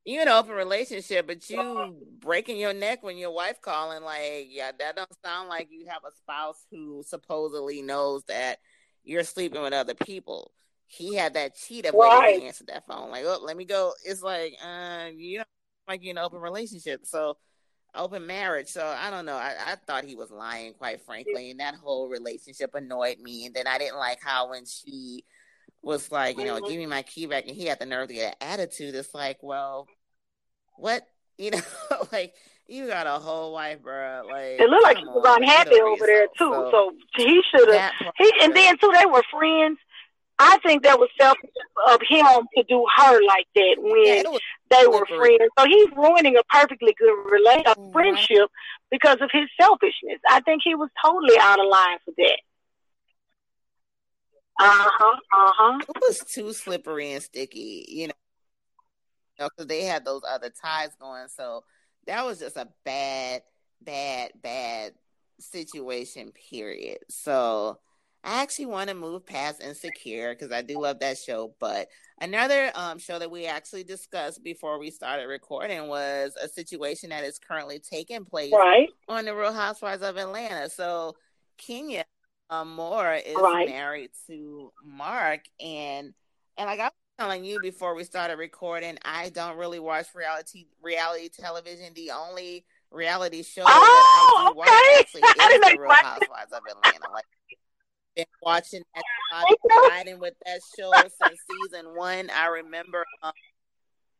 You in an open relationship, but you breaking your neck when your wife calling. Like, yeah, that don't sound like you have a spouse who supposedly knows that you're sleeping with other people. He had that cheat of Right. answer that phone. Like, oh, let me go. It's like, uh, you don't like you're in an open relationship. So open marriage. So I don't know. I, I thought he was lying, quite frankly, and that whole relationship annoyed me. And then I didn't like how when she was like, you know, give me my key back, and he had the nerve to get an attitude. It's like, well, what, you know, like you got a whole wife, bro. Like It looked like he was on, unhappy over over there too. So, So, he should have. He and then too, they were friends. I think that was selfish of him to do her like that when yeah, they were friends. So he's ruining a perfectly good relationship, Right. friendship because of his selfishness. I think he was totally out of line for that. Uh huh. Uh huh. it was too slippery and sticky, you know, because they had those other ties going. So that was just a bad, bad, bad situation, period. So I actually want to move past Insecure because I do love that show. But another um, show that we actually discussed before we started recording was a situation that is currently taking place Right. on the Real Housewives of Atlanta. So Kenya um, Moore is Right. married to Mark, and and like I was telling you before we started recording, I don't really watch reality reality television. The only reality show that I Oh, do watch actually I is the Real Housewives of Atlanta. Like been watching that, too. riding with that show since season one. I remember. Um,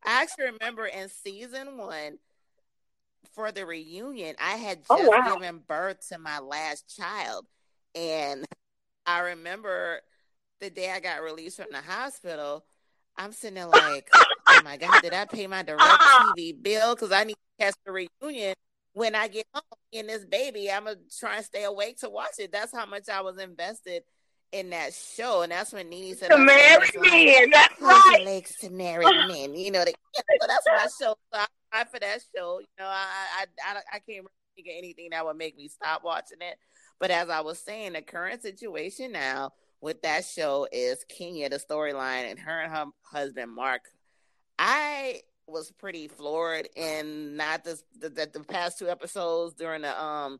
I actually remember in season one for the reunion, I had just Oh, wow. given birth to my last child. And I remember the day I got released from the hospital, I'm sitting there like, oh my God, did I pay my direct TV bill? Because I need to catch the reunion when I get home. And this baby, I'm to try and stay awake to watch it. That's how much I was invested in that show. And that's when Nene said, The my married men. That's right. legs to married men. You know, they, so that's my show. So I tried for that show. You know, I I I, I can't really think of anything that would make me stop watching it. But as I was saying, the current situation now with that show is Kenya, the storyline, and her and her husband Mark. I was pretty floored and not this the, the, the past two episodes during the um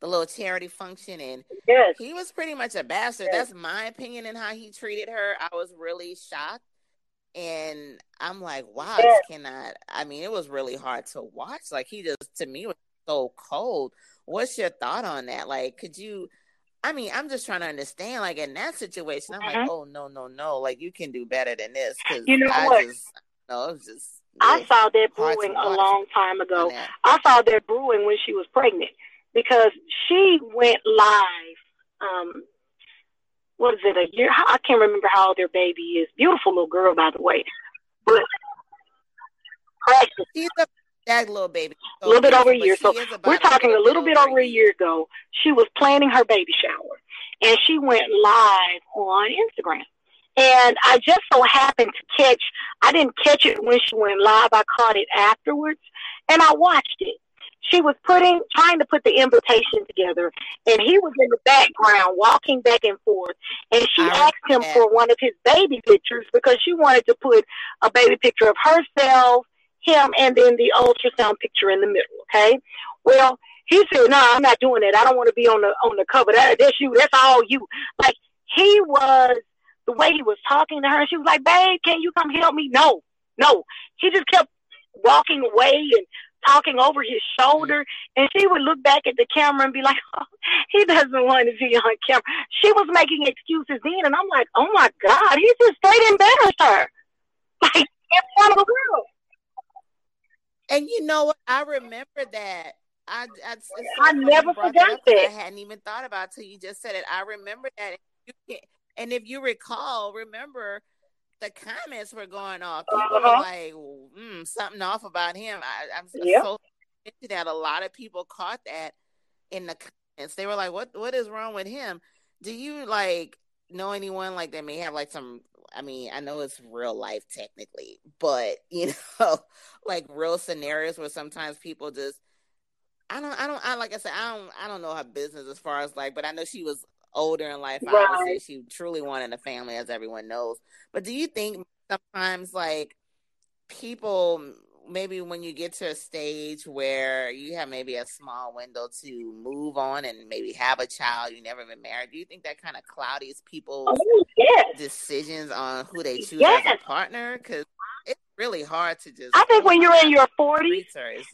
the little charity function and Yes. he was pretty much a bastard. That's my opinion and how he treated her. I was really shocked. And I'm like, wow, Yes. this cannot. I mean, it was really hard to watch. Like, he just, to me, was so cold. What's your thought on that? Like, could you, I mean, I'm just trying to understand. Like, in that situation, I'm like, oh, no, no, no. Like, you can do better than this. Cause You know I what? just, no, it was just. I saw that brewing a long time ago. I saw that brewing when she was pregnant because she went live. Um, what is it? A year? I can't remember how old their baby is. Beautiful little girl, by the way. But. She's a that little baby. A little bit over a year. So she is about we're talking a little bit over a year ago. She was planning her baby shower, and she went live on Instagram. And I just so happened to catch. I didn't catch it when she went live. I caught it afterwards, and I watched it. She was putting, trying to put the invitation together, and he was in the background walking back and forth. And she I asked him that. for one of his baby pictures because she wanted to put a baby picture of herself, him, and then the ultrasound picture in the middle. Okay. Well, he said, "No, I'm not doing that. I don't want to be on the on the cover. That that's you. That's all you." Like he was the way he was talking to her. She was like, "Babe, can you come help me?" No, no. He just kept walking away and talking over his shoulder, and she would look back at the camera and be like, oh, "He doesn't want to be on camera." She was making excuses then, and I'm like, "Oh my God, he just straight embarrassed her, like in front of the world." And you know what? I remember that. I I, I never forgot that, that. I hadn't even thought about it till you just said it. I remember that, and if you recall, remember the comments were going off. People uh-huh. were like, mm, something off about him. I, am yep. so into that a lot of people caught that in the comments. They were like, "What? What is wrong with him?" Do you like know anyone like that may have like some? I mean, I know it's real life technically, but you know, like real scenarios where sometimes people just. I don't. I don't. I like I said. I don't. I don't know her business as far as like, but I know she was older in life, right. obviously she truly wanted a family, as everyone knows. But do you think sometimes like people maybe when you get to a stage where you have maybe a small window to move on and maybe have a child, you never been married, do you think that kind of clouds people's oh, yes. decisions on who they choose yes. as a partner? Because it's really hard to just. I think when you're in your 40s,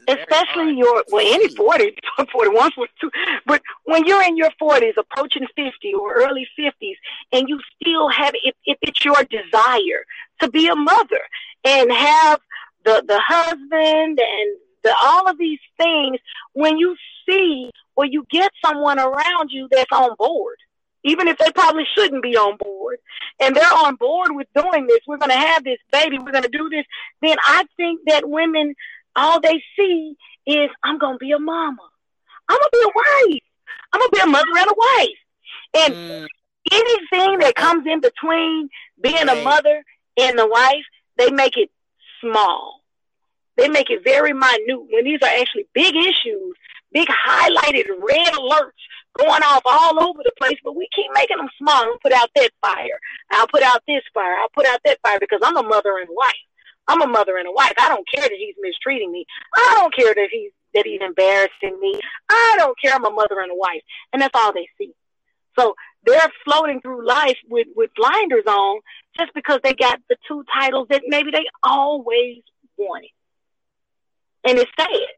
especially your well, any 40, 41, 42, but when you're in your 40s, approaching 50 or early 50s, and you still have, if, if it's your desire to be a mother and have the the husband and the all of these things, when you see or you get someone around you that's on board even if they probably shouldn't be on board, and they're on board with doing this, we're going to have this baby, we're going to do this, then I think that women, all they see is, I'm going to be a mama. I'm going to be a wife. I'm going to be a mother and a wife. And mm. anything that comes in between being a mother and a wife, they make it small. They make it very minute when these are actually big issues, big highlighted red alerts going off all over the place, but we keep making them small. I'll put out that fire. I'll put out this fire. I'll put out that fire because I'm a mother and wife. I'm a mother and a wife. I don't care that he's mistreating me. I don't care that he's that he's embarrassing me. I don't care. I'm a mother and a wife, and that's all they see. So they're floating through life with with blinders on just because they got the two titles that maybe they always wanted, and it's sad.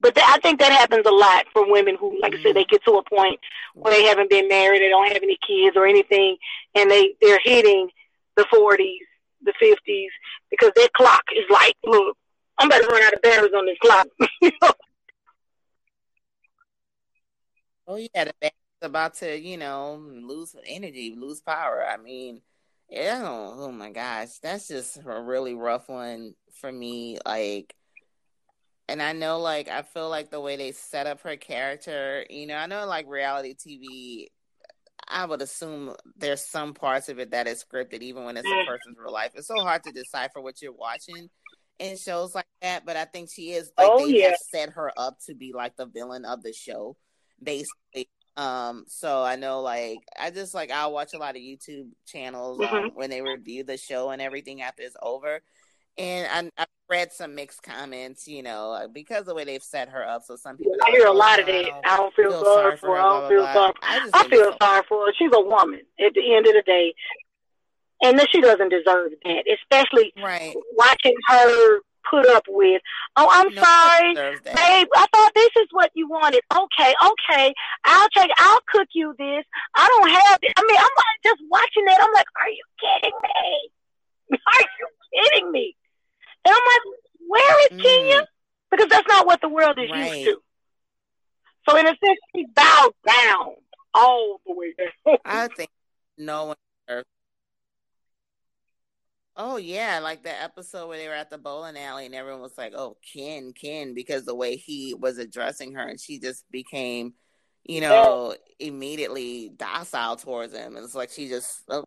But th- I think that happens a lot for women who, like. I said, they get to a point where they haven't been married, they don't have any kids or anything, and they they're hitting the forties, the fifties, because their clock is like, look, I'm about to run out of batteries on this clock. oh yeah, the battery's about to, you know, lose energy, lose power. I mean, yeah, oh, oh my gosh, that's just a really rough one for me. Like and I know like I feel like the way they set up her character, you know, I know like reality TV I would assume there's some parts of it that is scripted even when it's a person's real life. It's so hard to decipher what you're watching in shows like that, but I think she is like oh, they yeah. have set her up to be like the villain of the show, basically. Um, so I know like I just like I'll watch a lot of YouTube channels um, mm-hmm. when they review the show and everything after it's over and I, I read some mixed comments, you know, uh, because of the way they've set her up. So some people, I hear a lot of that. I don't feel, feel sorry for her. I don't feel sorry. I, I feel sorry for her. She's a woman at the end of the day, and that she doesn't deserve that. Especially right. watching her put up with. Oh, I'm no sorry, babe. I thought this is what you wanted. Okay, okay. I'll take. I'll cook you this. I don't have. It. I mean, I'm just watching that. I'm like, are you kidding me? Are you kidding me? And I'm like, where is mm. Kenya? Because that's not what the world is right. used to. So in a sense, he bowed down all the way down. I think no one. Oh yeah, like the episode where they were at the bowling alley and everyone was like, "Oh, Ken, Ken," because the way he was addressing her, and she just became, you know, yeah. immediately docile towards him. And it's like she just, oh,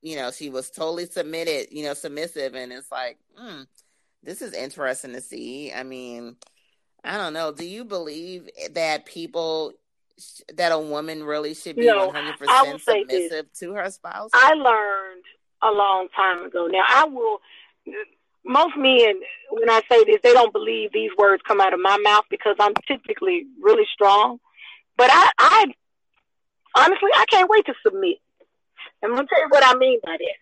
you know, she was totally submitted, you know, submissive, and it's like, hmm this is interesting to see. I mean, I don't know. Do you believe that people that a woman really should be one hundred percent submissive to her spouse? I learned a long time ago. Now I will. Most men, when I say this, they don't believe these words come out of my mouth because I'm typically really strong. But I, I honestly, I can't wait to submit. I'm gonna tell you what I mean by that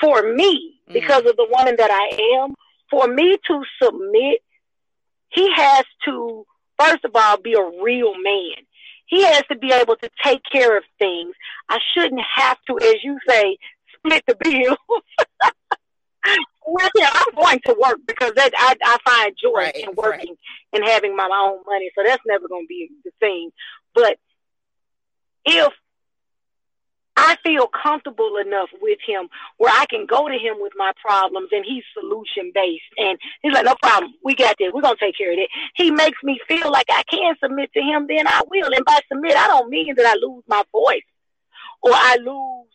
for me, mm. because of the woman that I am, for me to submit, he has to, first of all, be a real man. He has to be able to take care of things. I shouldn't have to, as you say, split the bill. well, yeah, I'm going to work because that I, I find joy right, in working right. and having my own money. So that's never going to be the thing. But if I feel comfortable enough with him where I can go to him with my problems and he's solution based. And he's like, no problem. We got this. We're going to take care of it. He makes me feel like I can submit to him, then I will. And by submit, I don't mean that I lose my voice or I lose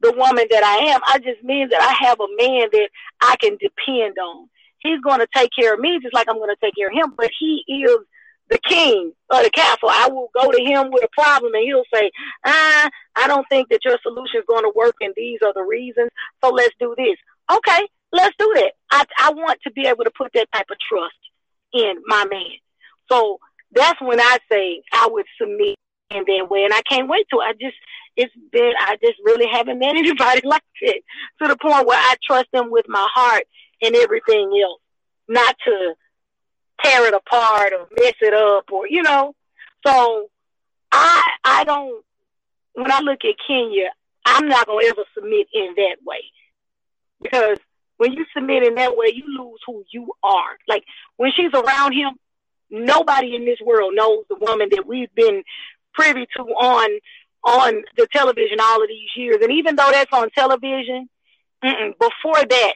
the woman that I am. I just mean that I have a man that I can depend on. He's going to take care of me just like I'm going to take care of him, but he is the king of the castle. I will go to him with a problem and he'll say, ah, I don't think that your solution is going to work and these are the reasons. So let's do this. Okay, let's do that. I, I want to be able to put that type of trust in my man. So that's when I say I would submit in that way. And I can't wait to. I just, it's been, I just really haven't met anybody like it to the point where I trust them with my heart and everything else, not to tear it apart or mess it up or you know. So I I don't when I look at Kenya, I'm not gonna ever submit in that way. Because when you submit in that way, you lose who you are. Like when she's around him, nobody in this world knows the woman that we've been privy to on on the television all of these years. And even though that's on television, before that,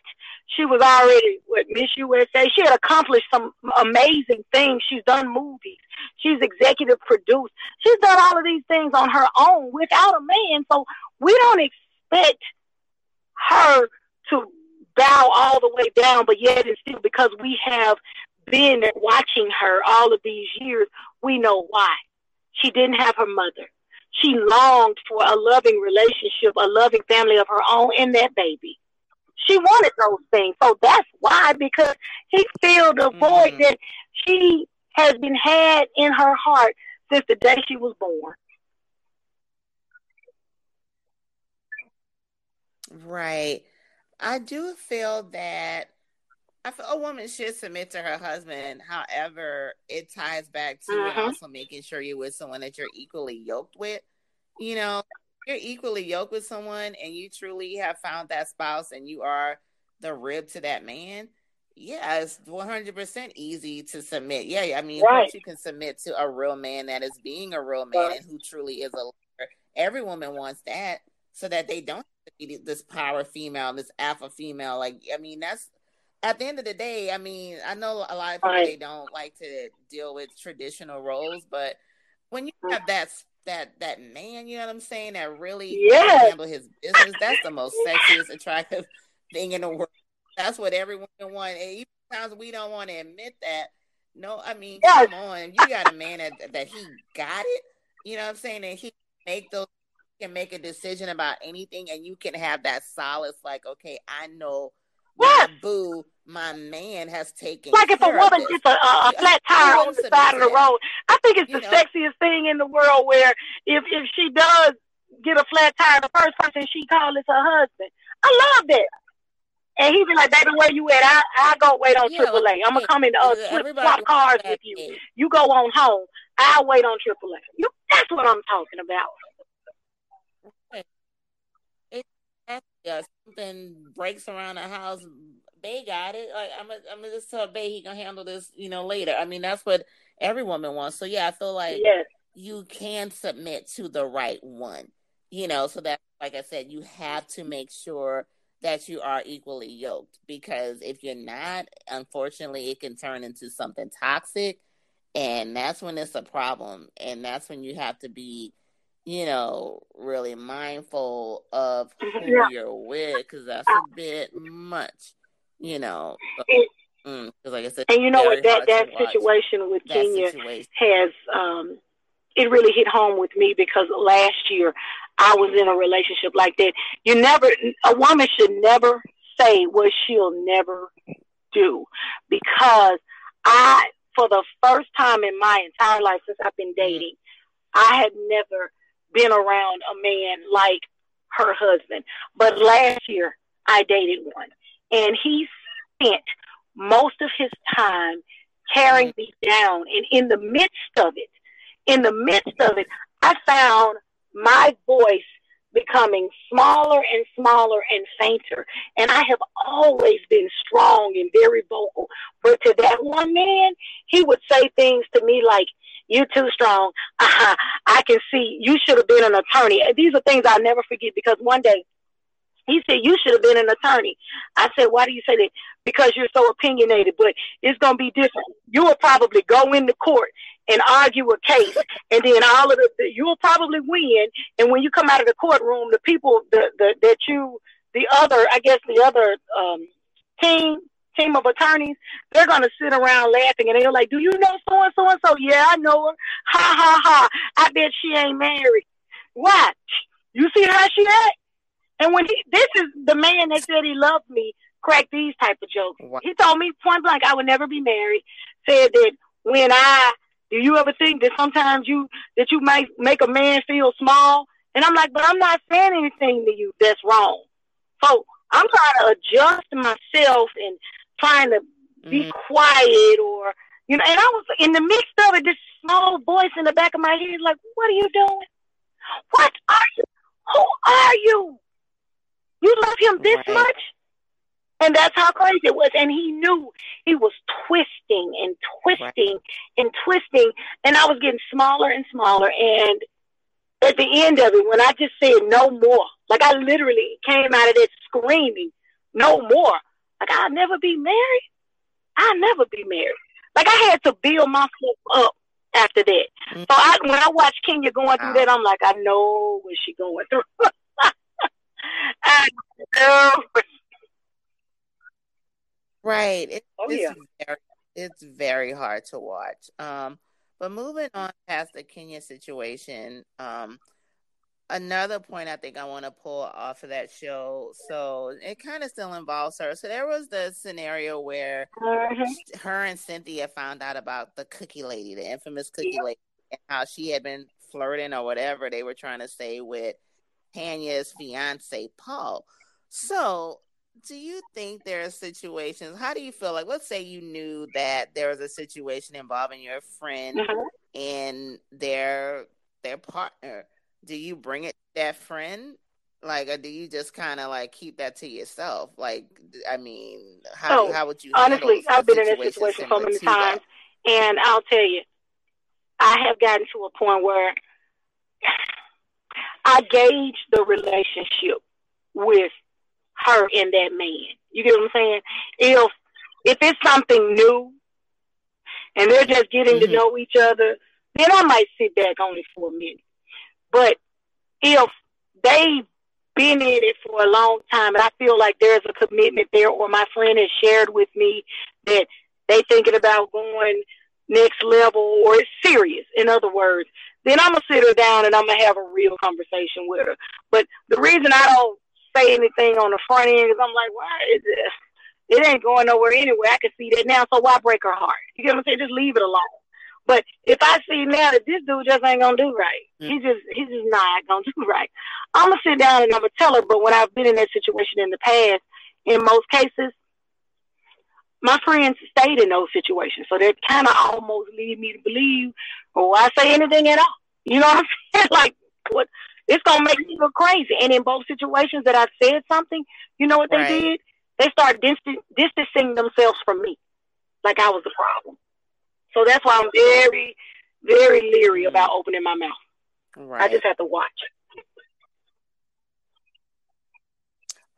she was already with Miss USA. She had accomplished some amazing things. She's done movies. She's executive produced. She's done all of these things on her own without a man. So we don't expect her to bow all the way down, but yet and still because we have been watching her all of these years, we know why. She didn't have her mother. She longed for a loving relationship, a loving family of her own, and that baby. She wanted those things. So that's why, because he filled the mm-hmm. void that she has been had in her heart since the day she was born. Right. I do feel that I feel a woman should submit to her husband. However, it ties back to mm-hmm. also making sure you're with someone that you're equally yoked with. You know, you're equally yoked with someone and you truly have found that spouse and you are the rib to that man, yeah, it's 100% easy to submit. Yeah, I mean, right. you can submit to a real man that is being a real man right. and who truly is a leader. Every woman wants that so that they don't be this power female, this alpha female. Like, I mean, that's at the end of the day, I mean, I know a lot of people right. they don't like to deal with traditional roles, but when you have that that that man, you know what I'm saying, that really yes. handle his business. That's the most sexiest, attractive thing in the world. That's what everyone wants. And even times we don't want to admit that. No, I mean, yes. come on, you got a man that that he got it. You know what I'm saying? And he make those can make a decision about anything, and you can have that solace, like, okay, I know my boo, my man has taken. Like if a woman gets a, a, flat tire on the side of the road, I think it's you the know? sexiest thing in the world. Where if if she does get a flat tire, the first person she calls is her husband. I love that. And he be like, "Baby, where you at? I I go wait on Triple A. I'm gonna come in uh, flip swap cars with you. You go on home. I'll wait on Triple A. You, that's what I'm talking about." Yeah, something breaks around the house, Bay got it. Like I'm, I'm gonna just tell Bay he can handle this, you know, later. I mean, that's what every woman wants. So yeah, I feel like yes. you can submit to the right one, you know. So that, like I said, you have to make sure that you are equally yoked because if you're not, unfortunately, it can turn into something toxic, and that's when it's a problem, and that's when you have to be you know, really mindful of who yeah. you're with because that's a bit much, you know. Because, mm, like I said, and you know what that that situation with Kenya situation. has um, it really hit home with me because last year I was in a relationship like that. You never, a woman should never say what she'll never do because I, for the first time in my entire life since I've been mm-hmm. dating, I had never been around a man like her husband. But last year, I dated one, and he spent most of his time tearing me down. And in the midst of it, in the midst of it, I found my voice becoming smaller and smaller and fainter. And I have always been strong and very vocal. But to that one man, he would say things to me like, you too strong. Uh-huh. I can see you should have been an attorney. These are things I'll never forget because one day he said, You should have been an attorney. I said, Why do you say that? Because you're so opinionated, but it's going to be different. You will probably go into court and argue a case, and then all of the, you'll probably win. And when you come out of the courtroom, the people the, the, that you, the other, I guess the other um, team, team of attorneys, they're going to sit around laughing and they're like, Do you know so and so and so? Yeah, I know her. Ha ha ha. I bet she ain't married. Why? You see how she act? And when he, this is the man that said he loved me, cracked these type of jokes. Wow. He told me point blank I would never be married. Said that when I, do you ever think that sometimes you that you might make a man feel small? And I'm like, but I'm not saying anything to you that's wrong. So I'm trying to adjust myself and trying to be mm. quiet or you know. And I was in the midst of it. This small voice in the back of my head, like, "What are you doing? What are you? Who are you?" You love him this right. much? And that's how crazy it was. And he knew he was twisting and twisting right. and twisting. And I was getting smaller and smaller. And at the end of it, when I just said no more, like I literally came out of it screaming, no more. Like I'll never be married. I'll never be married. Like I had to build myself up after that. Mm-hmm. So I, when I watch Kenya going through wow. that, I'm like, I know what she's going through. I know. Right. It, oh, it's yeah. very it's very hard to watch. Um, but moving on past the Kenya situation, um, another point I think I want to pull off of that show. So it kind of still involves her. So there was the scenario where mm-hmm. her and Cynthia found out about the cookie lady, the infamous cookie yeah. lady, and how she had been flirting or whatever they were trying to say with Tanya's fiance, Paul. So, do you think there are situations? How do you feel like? Let's say you knew that there was a situation involving your friend mm-hmm. and their their partner. Do you bring it to that friend? Like, or do you just kind of like keep that to yourself? Like, I mean, how oh, how would you? Honestly, I've been in this situation so many times, that? and I'll tell you, I have gotten to a point where I gauge the relationship with her and that man. You get what I'm saying? If if it's something new and they're just getting mm-hmm. to know each other, then I might sit back only for a minute. But if they've been in it for a long time and I feel like there's a commitment there or my friend has shared with me that they thinking about going next level or it's serious, in other words, then I'm gonna sit her down and I'm gonna have a real conversation with her. But the reason I don't say anything on the front end is I'm like, why is this? It ain't going nowhere anyway. I can see that now, so why break her heart? You get what I'm saying? Just leave it alone. But if I see now that this dude just ain't gonna do right, mm. he just he's just not gonna do right. I'm gonna sit down and I'm gonna tell her. But when I've been in that situation in the past, in most cases, my friends stayed in those situations, so that kind of almost lead me to believe, or oh, I say anything at all. You know what I'm saying? like what? It's gonna make me look crazy. And in both situations that I said something, you know what they right. did? They start distancing themselves from me, like I was the problem. So that's why I'm very, very leery about opening my mouth. Right. I just have to watch.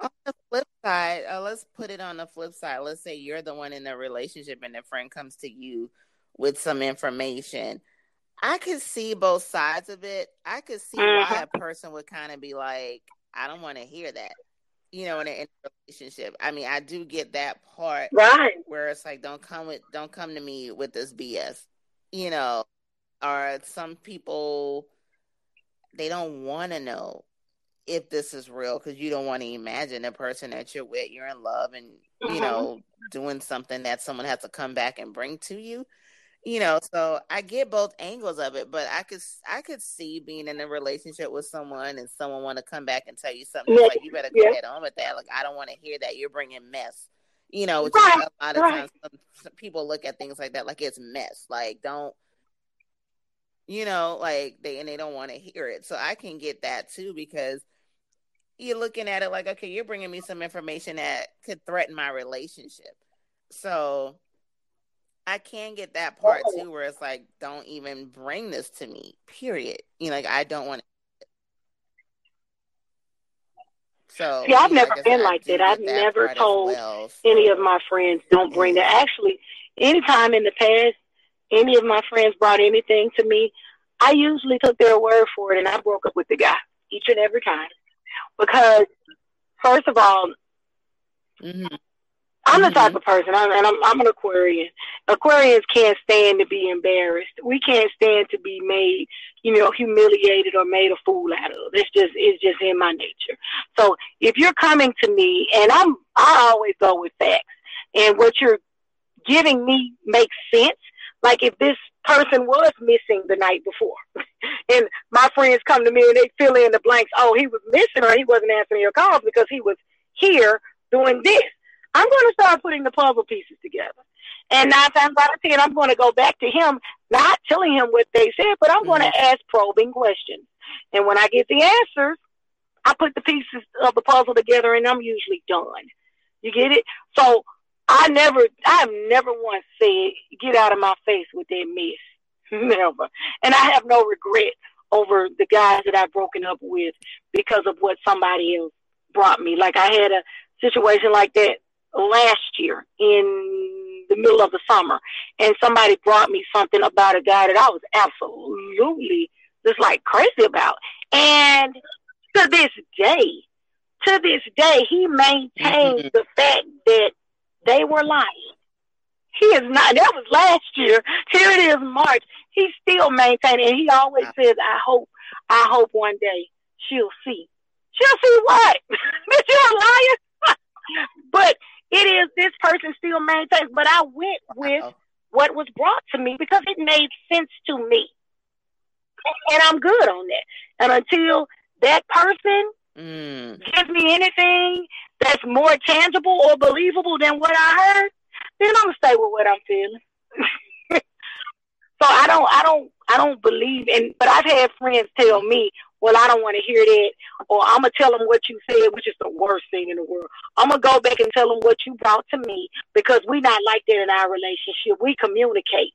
On the flip side, uh, let's put it on the flip side. Let's say you're the one in the relationship and a friend comes to you with some information. I could see both sides of it. I could see mm-hmm. why a person would kind of be like, I don't want to hear that. You know, in, a, in a relationship. I mean, I do get that part, right? Where it's like, don't come with, don't come to me with this BS. You know, or some people they don't want to know if this is real because you don't want to imagine a person that you're with, you're in love, and mm-hmm. you know, doing something that someone has to come back and bring to you you know so i get both angles of it but i could i could see being in a relationship with someone and someone want to come back and tell you something yeah. like you better go yeah. head on with that like i don't want to hear that you're bringing mess you know right. a lot of right. times some, some people look at things like that like it's mess like don't you know like they and they don't want to hear it so i can get that too because you're looking at it like, okay, you're bringing me some information that could threaten my relationship. So I can get that part oh. too, where it's like, don't even bring this to me. Period. You know, like I don't want. To So see, I've never been like that. I've never told well, so. any of my friends don't bring that. Actually, anytime in the past, any of my friends brought anything to me, I usually took their word for it, and I broke up with the guy each and every time because, first of all, mm-hmm. I'm the type mm-hmm. of person, I'm, and I'm, I'm an Aquarian. Aquarians can't stand to be embarrassed. We can't stand to be made, you know, humiliated or made a fool out of. It's just, it's just in my nature. So if you're coming to me, and I'm, I always go with facts, and what you're giving me makes sense. Like if this person was missing the night before, and my friends come to me and they fill in the blanks. Oh, he was missing, or he wasn't answering your calls because he was here doing this I'm going to start putting the puzzle pieces together. And nine times out of ten, I'm going to go back to him, not telling him what they said, but I'm going to mm-hmm. ask probing questions. And when I get the answers, I put the pieces of the puzzle together, and I'm usually done. You get it? So I never, I have never once said, "Get out of my face with that mess." never. And I have no regret over the guys that I've broken up with because of what somebody else brought me. Like I had a situation like that last year in the middle of the summer, and somebody brought me something about a guy that I was absolutely just like crazy about. And to this day, to this day, he maintains mm-hmm. the fact that they were lying. He is not. That was last year. Here it is, March. He's still maintaining. And he always says, "I hope, I hope one day she'll see." She'll see what? that you're a liar. but it is this person still maintains, but I went with Uh-oh. what was brought to me because it made sense to me. And I'm good on that. And until that person mm. gives me anything that's more tangible or believable than what I heard, then I'm gonna stay with what I'm feeling. so I don't I don't I don't believe in but I've had friends tell me well, I don't want to hear that, or I'm gonna tell them what you said, which is the worst thing in the world. I'm gonna go back and tell them what you brought to me because we not like that in our relationship. We communicate.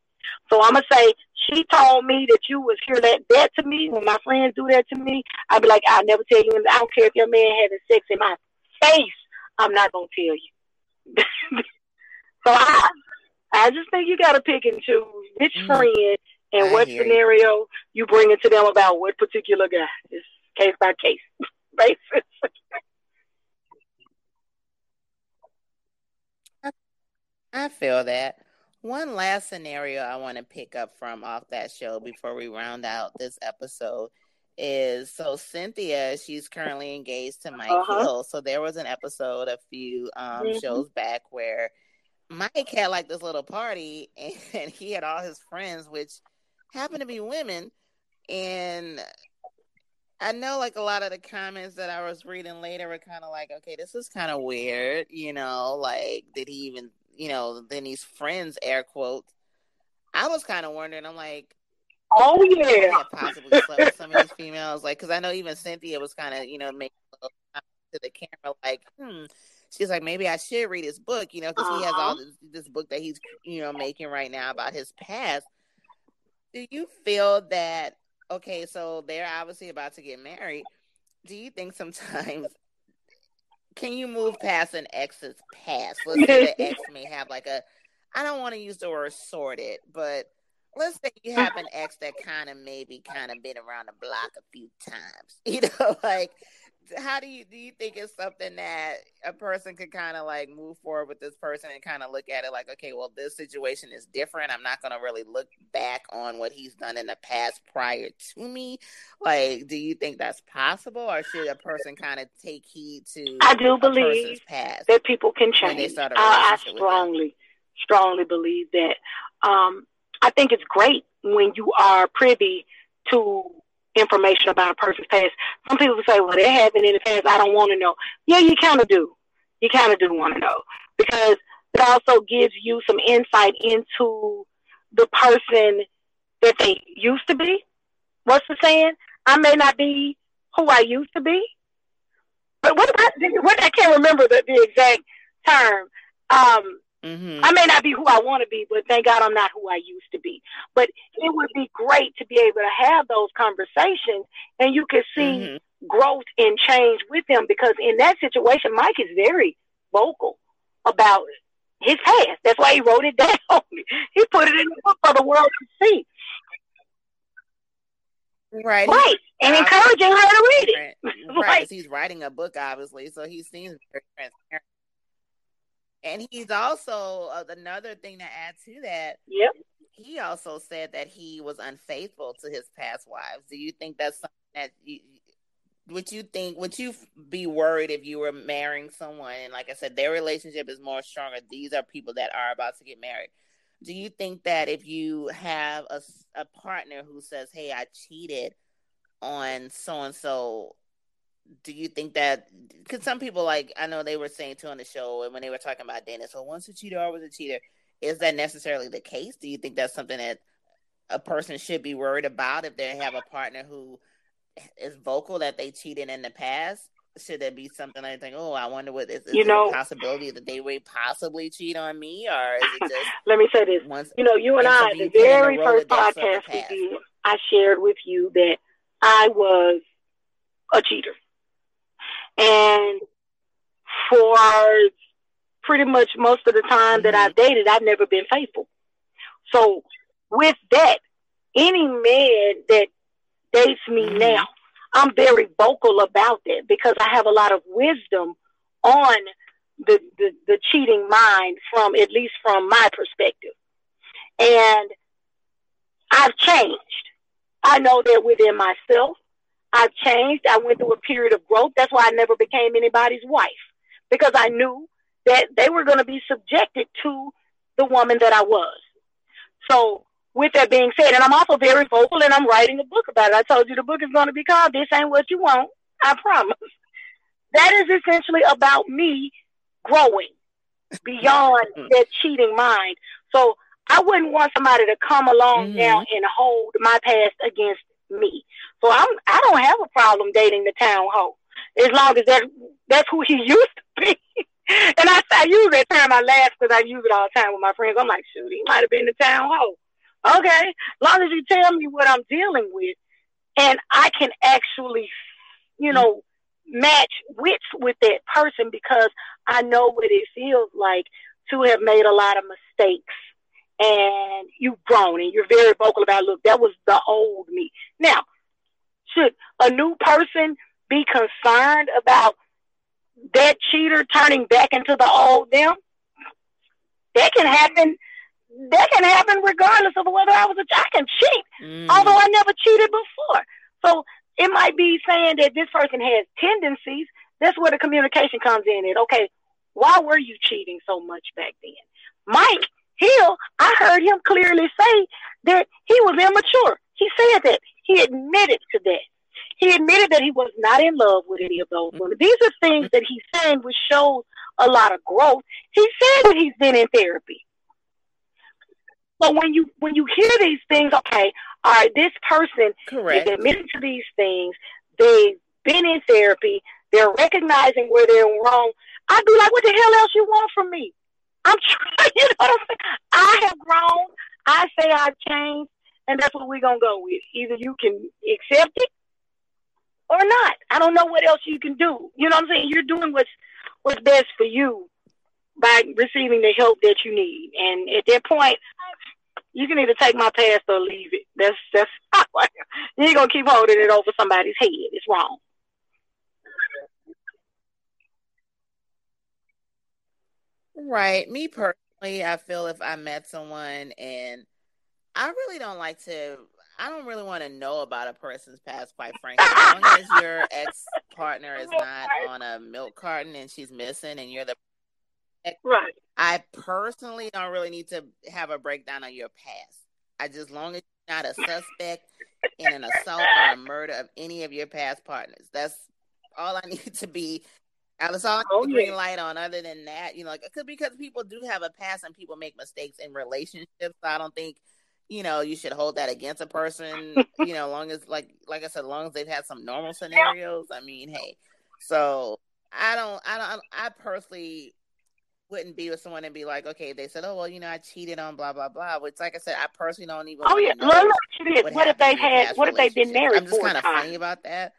So I'm gonna say she told me that you was here that that to me. When my friends do that to me, I'd be like, I'll never tell you. I don't care if your man having sex in my face. I'm not gonna tell you. so I, I just think you gotta pick and choose which mm. friend and I what scenario you. you bring it to them about what particular guy. It's case by case basis. I feel that. One last scenario I want to pick up from off that show before we round out this episode is so Cynthia, she's currently engaged to Mike uh-huh. Hill. So there was an episode a few um, mm-hmm. shows back where Mike had like this little party and he had all his friends, which happen to be women. And I know like a lot of the comments that I was reading later were kind of like, okay, this is kind of weird, you know, like did he even, you know, then these friends air quotes. I was kind of wondering. I'm like, oh yeah, possibly slept with some of these females, like because I know even Cynthia was kind of, you know, making to the camera, like, hmm. She's like, maybe I should read his book, you know, because uh-huh. he has all uh-huh. this, this book that he's, you know, making right now about his past do you feel that okay so they're obviously about to get married. Do you think sometimes can you move past an ex's past? Let's say the ex may have like a i don't want to use the word sorted but let's say you have an ex that kind of maybe kind of been around the block a few times you know like how do you do you think it's something that a person could kind of like move forward with this person and kind of look at it like okay well this situation is different. I'm not going to really look back on what he's done in the past prior to me. Like do you think that's possible or should a person kind of take heed to i do believe that people can change. I, I strongly strongly believe that um i think it's great when you are privy to information about a person's past. Some people say, well, that happened in the past. I don't want to know. Yeah, you kind of do. You kind of do want to know because it also gives you some insight into the person that they used to be. What's the saying? I may not be who I used to be, but what about what I can't remember the, the exact term. Um, Mm-hmm. I may not be who I want to be, but thank God I'm not who I used to be. But it would be great to be able to have those conversations and you can see mm-hmm. growth and change with them because in that situation, Mike is very vocal about his past. That's why he wrote it down. he put it in the book for the world to see. Right. Right. And encouraging her to read it. Right. right. He's writing a book, obviously, so he seems very transparent. And he's also uh, another thing to add to that. Yep. He also said that he was unfaithful to his past wives. Do you think that's something that you, would you think would you be worried if you were marrying someone and like I said their relationship is more stronger these are people that are about to get married do you think that if you have a, a partner who says hey I cheated on so and so do you think that because some people like I know they were saying too on the show and when they were talking about Dennis, so once a cheater, always a cheater. Is that necessarily the case? Do you think that's something that a person should be worried about if they have a partner who is vocal that they cheated in the past? Should there be something like, think, oh, I wonder what is, is you know, possibility that they would possibly cheat on me, or is it just? Let me say this. Once, you know, you and I, the very first podcast we did, I shared with you that I was a cheater. And for pretty much most of the time mm-hmm. that I've dated, I've never been faithful. So with that, any man that dates me mm-hmm. now, I'm very vocal about that because I have a lot of wisdom on the, the, the cheating mind from at least from my perspective. And I've changed. I know that within myself, I've changed. I went through a period of growth. That's why I never became anybody's wife because I knew that they were going to be subjected to the woman that I was. So, with that being said, and I'm also very vocal and I'm writing a book about it. I told you the book is going to be called This Ain't What You Want. I promise. That is essentially about me growing beyond that cheating mind. So, I wouldn't want somebody to come along mm-hmm. now and hold my past against me. So I'm I don't have a problem dating the town hoe as long as that that's who he used to be. and I, I use that term. I laugh because I use it all the time with my friends. I'm like, shoot, he might have been the town hoe. Okay, as long as you tell me what I'm dealing with, and I can actually, you know, match wits with that person because I know what it feels like to have made a lot of mistakes and you've grown and you're very vocal about look that was the old me. Now should a new person be concerned about that cheater turning back into the old them? That can happen that can happen regardless of whether I was a I can cheat mm. although I never cheated before. So it might be saying that this person has tendencies. That's where the communication comes in and okay why were you cheating so much back then? Mike Hill, I heard him clearly say that he was immature. He said that. He admitted to that. He admitted that he was not in love with any of those women. These are things that he's saying which shows a lot of growth. He said that he's been in therapy. But when you when you hear these things, okay, all right, this person Correct. is admitting to these things. They've been in therapy. They're recognizing where they're wrong. I'd be like, what the hell else you want from me? I'm trying, you know what I'm saying? I have grown. I say I've changed, and that's what we're gonna go with. Either you can accept it or not. I don't know what else you can do. You know what I'm saying? You're doing what's what's best for you by receiving the help that you need. And at that point, you can either take my past or leave it. That's that's you ain't gonna keep holding it over somebody's head. It's wrong. Right. Me personally, I feel if I met someone and I really don't like to I don't really want to know about a person's past, quite frankly. As long as your ex partner is not on a milk carton and she's missing and you're the right. I personally don't really need to have a breakdown on your past. I just long as you're not a suspect in an assault or a murder of any of your past partners. That's all I need to be that's all oh, green yeah. light on. Other than that, you know, like because people do have a past and people make mistakes in relationships. So I don't think you know you should hold that against a person. you know, long as like like I said, long as they've had some normal scenarios. I mean, hey, so I don't, I don't, I personally wouldn't be with someone and be like, okay, they said, oh well, you know, I cheated on blah blah blah. Which, like I said, I personally don't even. Oh yeah, me ask What, what if they had? What if they've been married? I'm just kind of funny about that.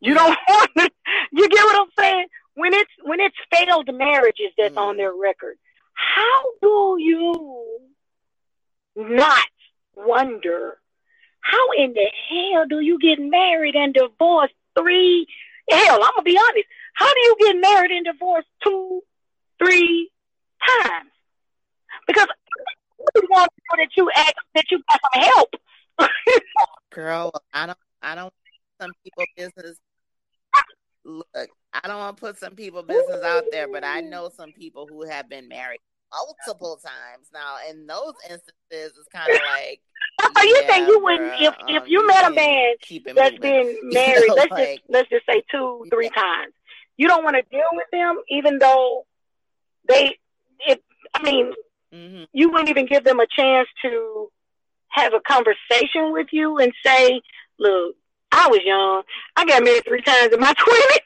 You don't want to. You get what I'm saying? When it's when it's failed marriages that's mm. on their record, how do you not wonder how in the hell do you get married and divorced three? Hell, I'm gonna be honest. How do you get married and divorced two, three times? Because you want to know that you ask that you got some help. Girl, I don't. I don't. Some people business. Look, I don't want to put some people business out there, but I know some people who have been married multiple times now. In those instances, it's kind of like. So you think you wouldn't if if um, you met a man that's moving. been married? You know, let's like, just let's just say two, three yeah. times. You don't want to deal with them, even though they. If I mean, mm-hmm. you wouldn't even give them a chance to have a conversation with you and say, "Look, I was young. I got married three times in my twenties.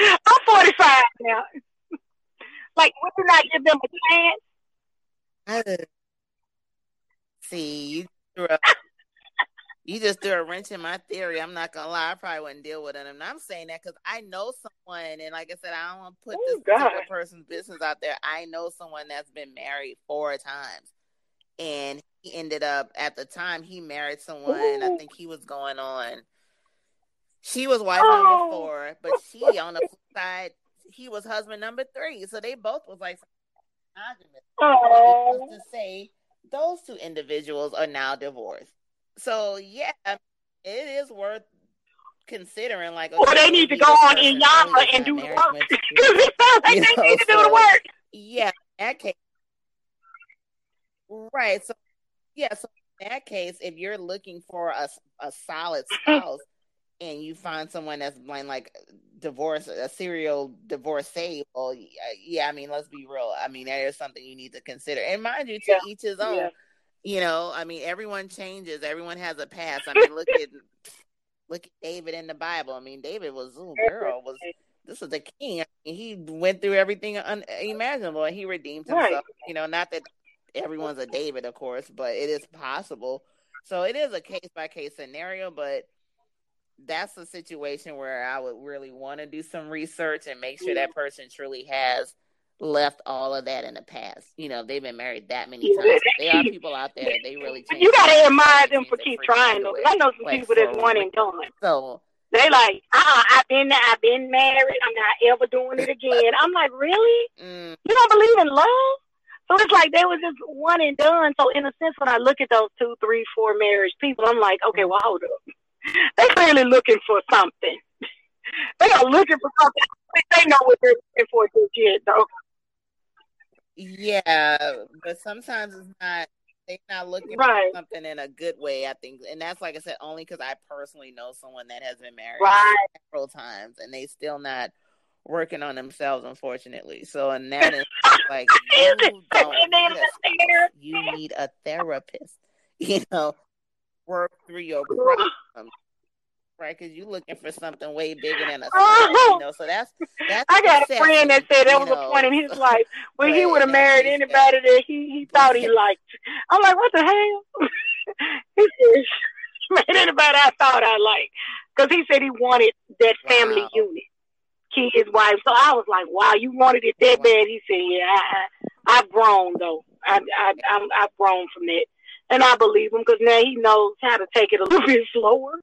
I'm 45 now." Like, would you not give them a chance? Uh, see, you threw a, you just threw a wrench in my theory. I'm not gonna lie, I probably wouldn't deal with it. And I'm saying that because I know someone, and like I said, I don't want to put oh, this God. particular person's business out there. I know someone that's been married four times, and he ended up at the time he married someone. Ooh. I think he was going on. She was wife oh. number four, but she on the flip side he was husband number three. So they both was like Oh. To say those two individuals are now divorced. So yeah, it is worth considering. Like, okay, well, they need to go on Iyanla and do the work. they need to do the work. Yeah, that case. Right. So yeah. So in that case, if you're looking for a a solid spouse, and you find someone that's blind, like divorce, a serial divorcee, well, uh, yeah, I mean, let's be real. I mean, that is something you need to consider. And mind you, to yeah. each his own. Yeah. You know, I mean, everyone changes. Everyone has a past. I mean, look at look at David in the Bible. I mean, David was, oh, girl, was this was the king. I mean, he went through everything unimaginable, and he redeemed himself. Right. You know, not that everyone's a David, of course, but it is possible. So it is a case by case scenario, but that's a situation where I would really want to do some research and make sure that person truly has left all of that in the past. You know, they've been married that many times. There are people out there that they really change. You gotta admire them for keep trying though. I know some like, people that's one and done. So they like, uh I've been I've been married, I'm not ever doing it again. I'm like, Really? Mm. You don't believe in love? So it's like they was just one and done. So in a sense when I look at those two, three, four marriage people, I'm like, okay, well hold up they clearly looking for something. they are looking for something. They know what they're looking for just yet, though. Yeah, but sometimes it's not. They're not looking right. for something in a good way. I think, and that's like I said, only because I personally know someone that has been married right. several times, and they still not working on themselves, unfortunately. So, and that is like you don't need a, you need a therapist. You know, work through your problems, right? Because you're looking for something way bigger than a oh, you know. So that's that's. I got a friend that said that was know. a point in his life when he would have married anybody that he he thought he liked. I'm like, what the hell? he said, married anybody I thought I liked because he said he wanted that family wow. unit. His wife. So I was like, wow, you wanted it that bad. He said, yeah, I, I, I've grown though. I, I, I'm, I've grown from that. And I believe him because now he knows how to take it a little bit slower.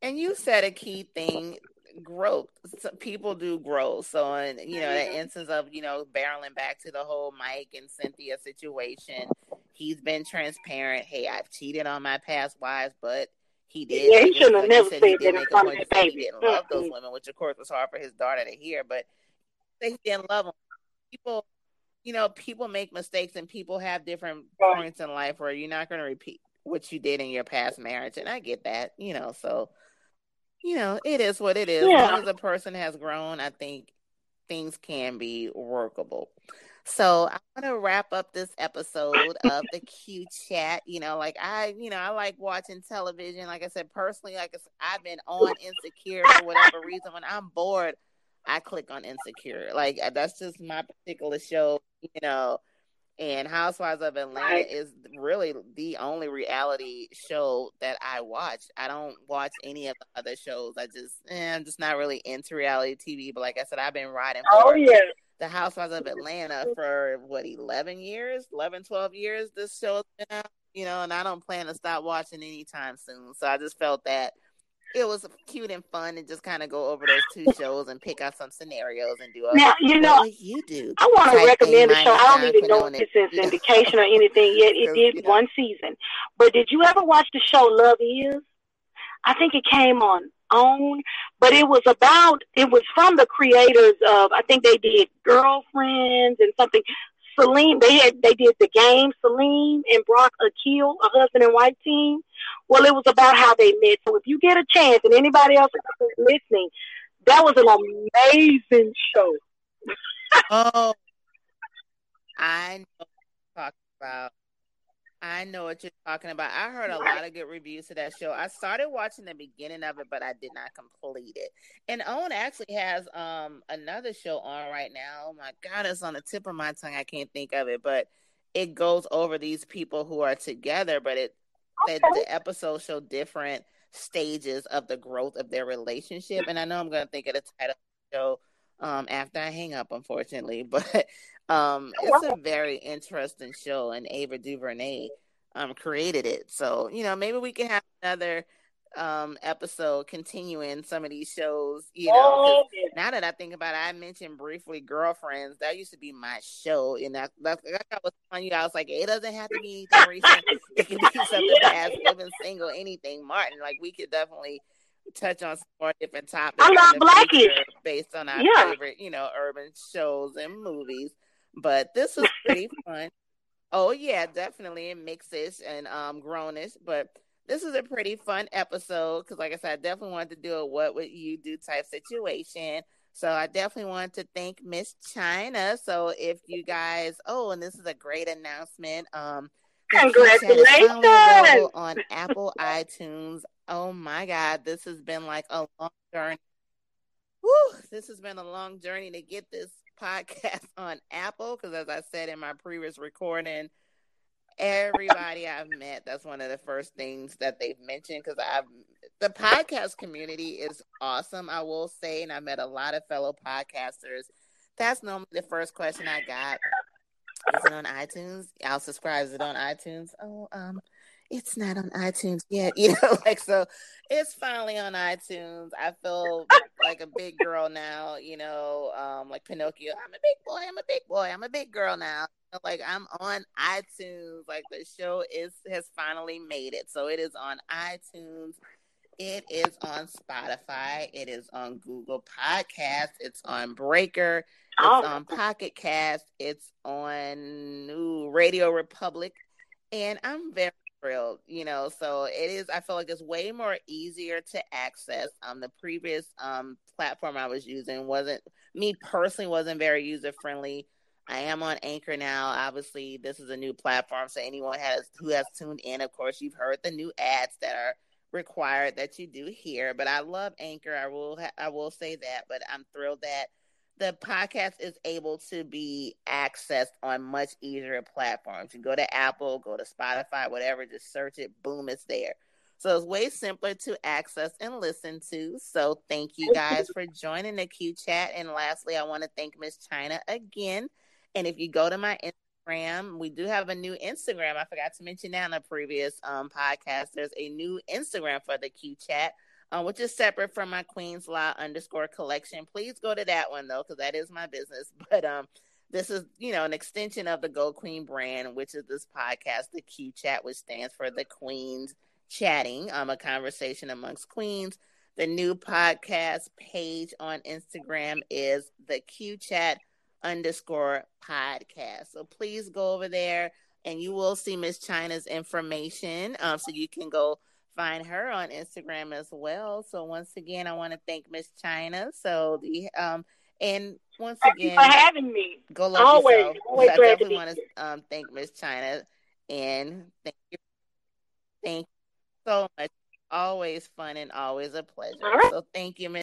And you said a key thing growth. So people do grow. So, in you know, the instance of you know barreling back to the whole Mike and Cynthia situation, he's been transparent. Hey, I've cheated on my past wives, but he did. Yeah, he shouldn't have never said, said that in front of He didn't love those mm-hmm. women, which of course was hard for his daughter to hear. But he didn't love them people, you know, people make mistakes and people have different points in life where you're not going to repeat what you did in your past marriage. And I get that, you know, so, you know, it is what it is. Yeah. As long as a person has grown, I think things can be workable. So I want to wrap up this episode of the Q chat. You know, like I, you know, I like watching television. Like I said, personally, like I've been on Insecure for whatever reason. When I'm bored, I click on Insecure. Like that's just my particular show. You know, and Housewives of Atlanta is really the only reality show that I watch. I don't watch any of the other shows. I just, eh, I'm just not really into reality TV. But like I said, I've been riding. oh yeah the Housewives of Atlanta for what 11 years, 11, 12 years. This show's been out, you know, and I don't plan to stop watching anytime soon. So I just felt that it was cute and fun to just kind of go over those two shows and pick out some scenarios and do. A, now you know you do. I want to recommend a show. I don't even know if it's in syndication or anything yet. It did you know. one season, but did you ever watch the show Love Is? I think it came on OWN, but it was about, it was from the creators of, I think they did Girlfriends and something. Salim, they had, they did the game, Salim and Brock Akil, a husband and wife team. Well, it was about how they met. So if you get a chance and anybody else is listening, that was an amazing show. oh, I know what you're talking about. I know what you're talking about. I heard a lot of good reviews to that show. I started watching the beginning of it, but I did not complete it. And OWN actually has um another show on right now. Oh my god, it's on the tip of my tongue. I can't think of it, but it goes over these people who are together, but it okay. the, the episodes show different stages of the growth of their relationship. And I know I'm gonna think of the title of the show um after I hang up, unfortunately. But um, it's a very interesting show, and Ava DuVernay um created it. So you know, maybe we can have another um episode continuing some of these shows. You know, oh, now that I think about it, I mentioned briefly Girlfriends. That used to be my show, and that, like I was telling you, I was like, it doesn't have to be anything recent. it can be something past, living single, anything. Martin, like we could definitely touch on some more different topics. I love Blackish based on our yeah. favorite, you know, urban shows and movies. But this is pretty fun. Oh yeah, definitely it mixes and um grownish, but this is a pretty fun episode because, like I said, I definitely wanted to do a "What would you do" type situation. So I definitely want to thank Miss China. So if you guys, oh, and this is a great announcement. Um, congratulations on Apple iTunes. Oh my God, this has been like a long journey. Woo, this has been a long journey to get this podcast on Apple because, as I said in my previous recording, everybody I've met, that's one of the first things that they've mentioned because I've the podcast community is awesome. I will say, and I met a lot of fellow podcasters. That's normally the first question I got. Is it on iTunes? I'll subscribe. Is it on iTunes? Oh, um, it's not on iTunes yet, you know, like so it's finally on iTunes. I feel like a big girl now, you know, um, like Pinocchio. I'm a big boy, I'm a big boy, I'm a big girl now. Like I'm on iTunes. Like the show is has finally made it. So it is on iTunes. It is on Spotify. It is on Google Podcasts. It's on Breaker. It's oh. on Pocket Cast. It's on New Radio Republic. And I'm very thrilled, you know. So it is. I feel like it's way more easier to access. Um, the previous um platform I was using wasn't me personally wasn't very user friendly. I am on Anchor now. Obviously, this is a new platform, so anyone has who has tuned in, of course, you've heard the new ads that are required that you do here. But I love Anchor. I will ha- I will say that. But I'm thrilled that the podcast is able to be accessed on much easier platforms. You go to Apple, go to Spotify, whatever, just search it, boom, it's there. So it's way simpler to access and listen to. So thank you guys for joining the Q chat. And lastly, I want to thank Miss China again. And if you go to my Instagram, we do have a new Instagram. I forgot to mention that in a previous um, podcast. There's a new Instagram for the Q chat uh, which is separate from my Queen's Law underscore collection. Please go to that one though, because that is my business. But um, this is you know an extension of the Geaux Queen brand, which is this podcast, the Q Chat, which stands for the Queens Chatting. Um, a conversation amongst queens. The new podcast page on Instagram is the Q Chat underscore podcast. So please go over there and you will see Miss China's information. Um, so you can go find her on Instagram as well. So once again, I want to thank Miss China. So the um And once Thank again, for having me. Go love always, yourself. always I definitely want to um, thank Miss China and thank you, thank you so much. Always fun and always a pleasure. Right. So thank you, Miss.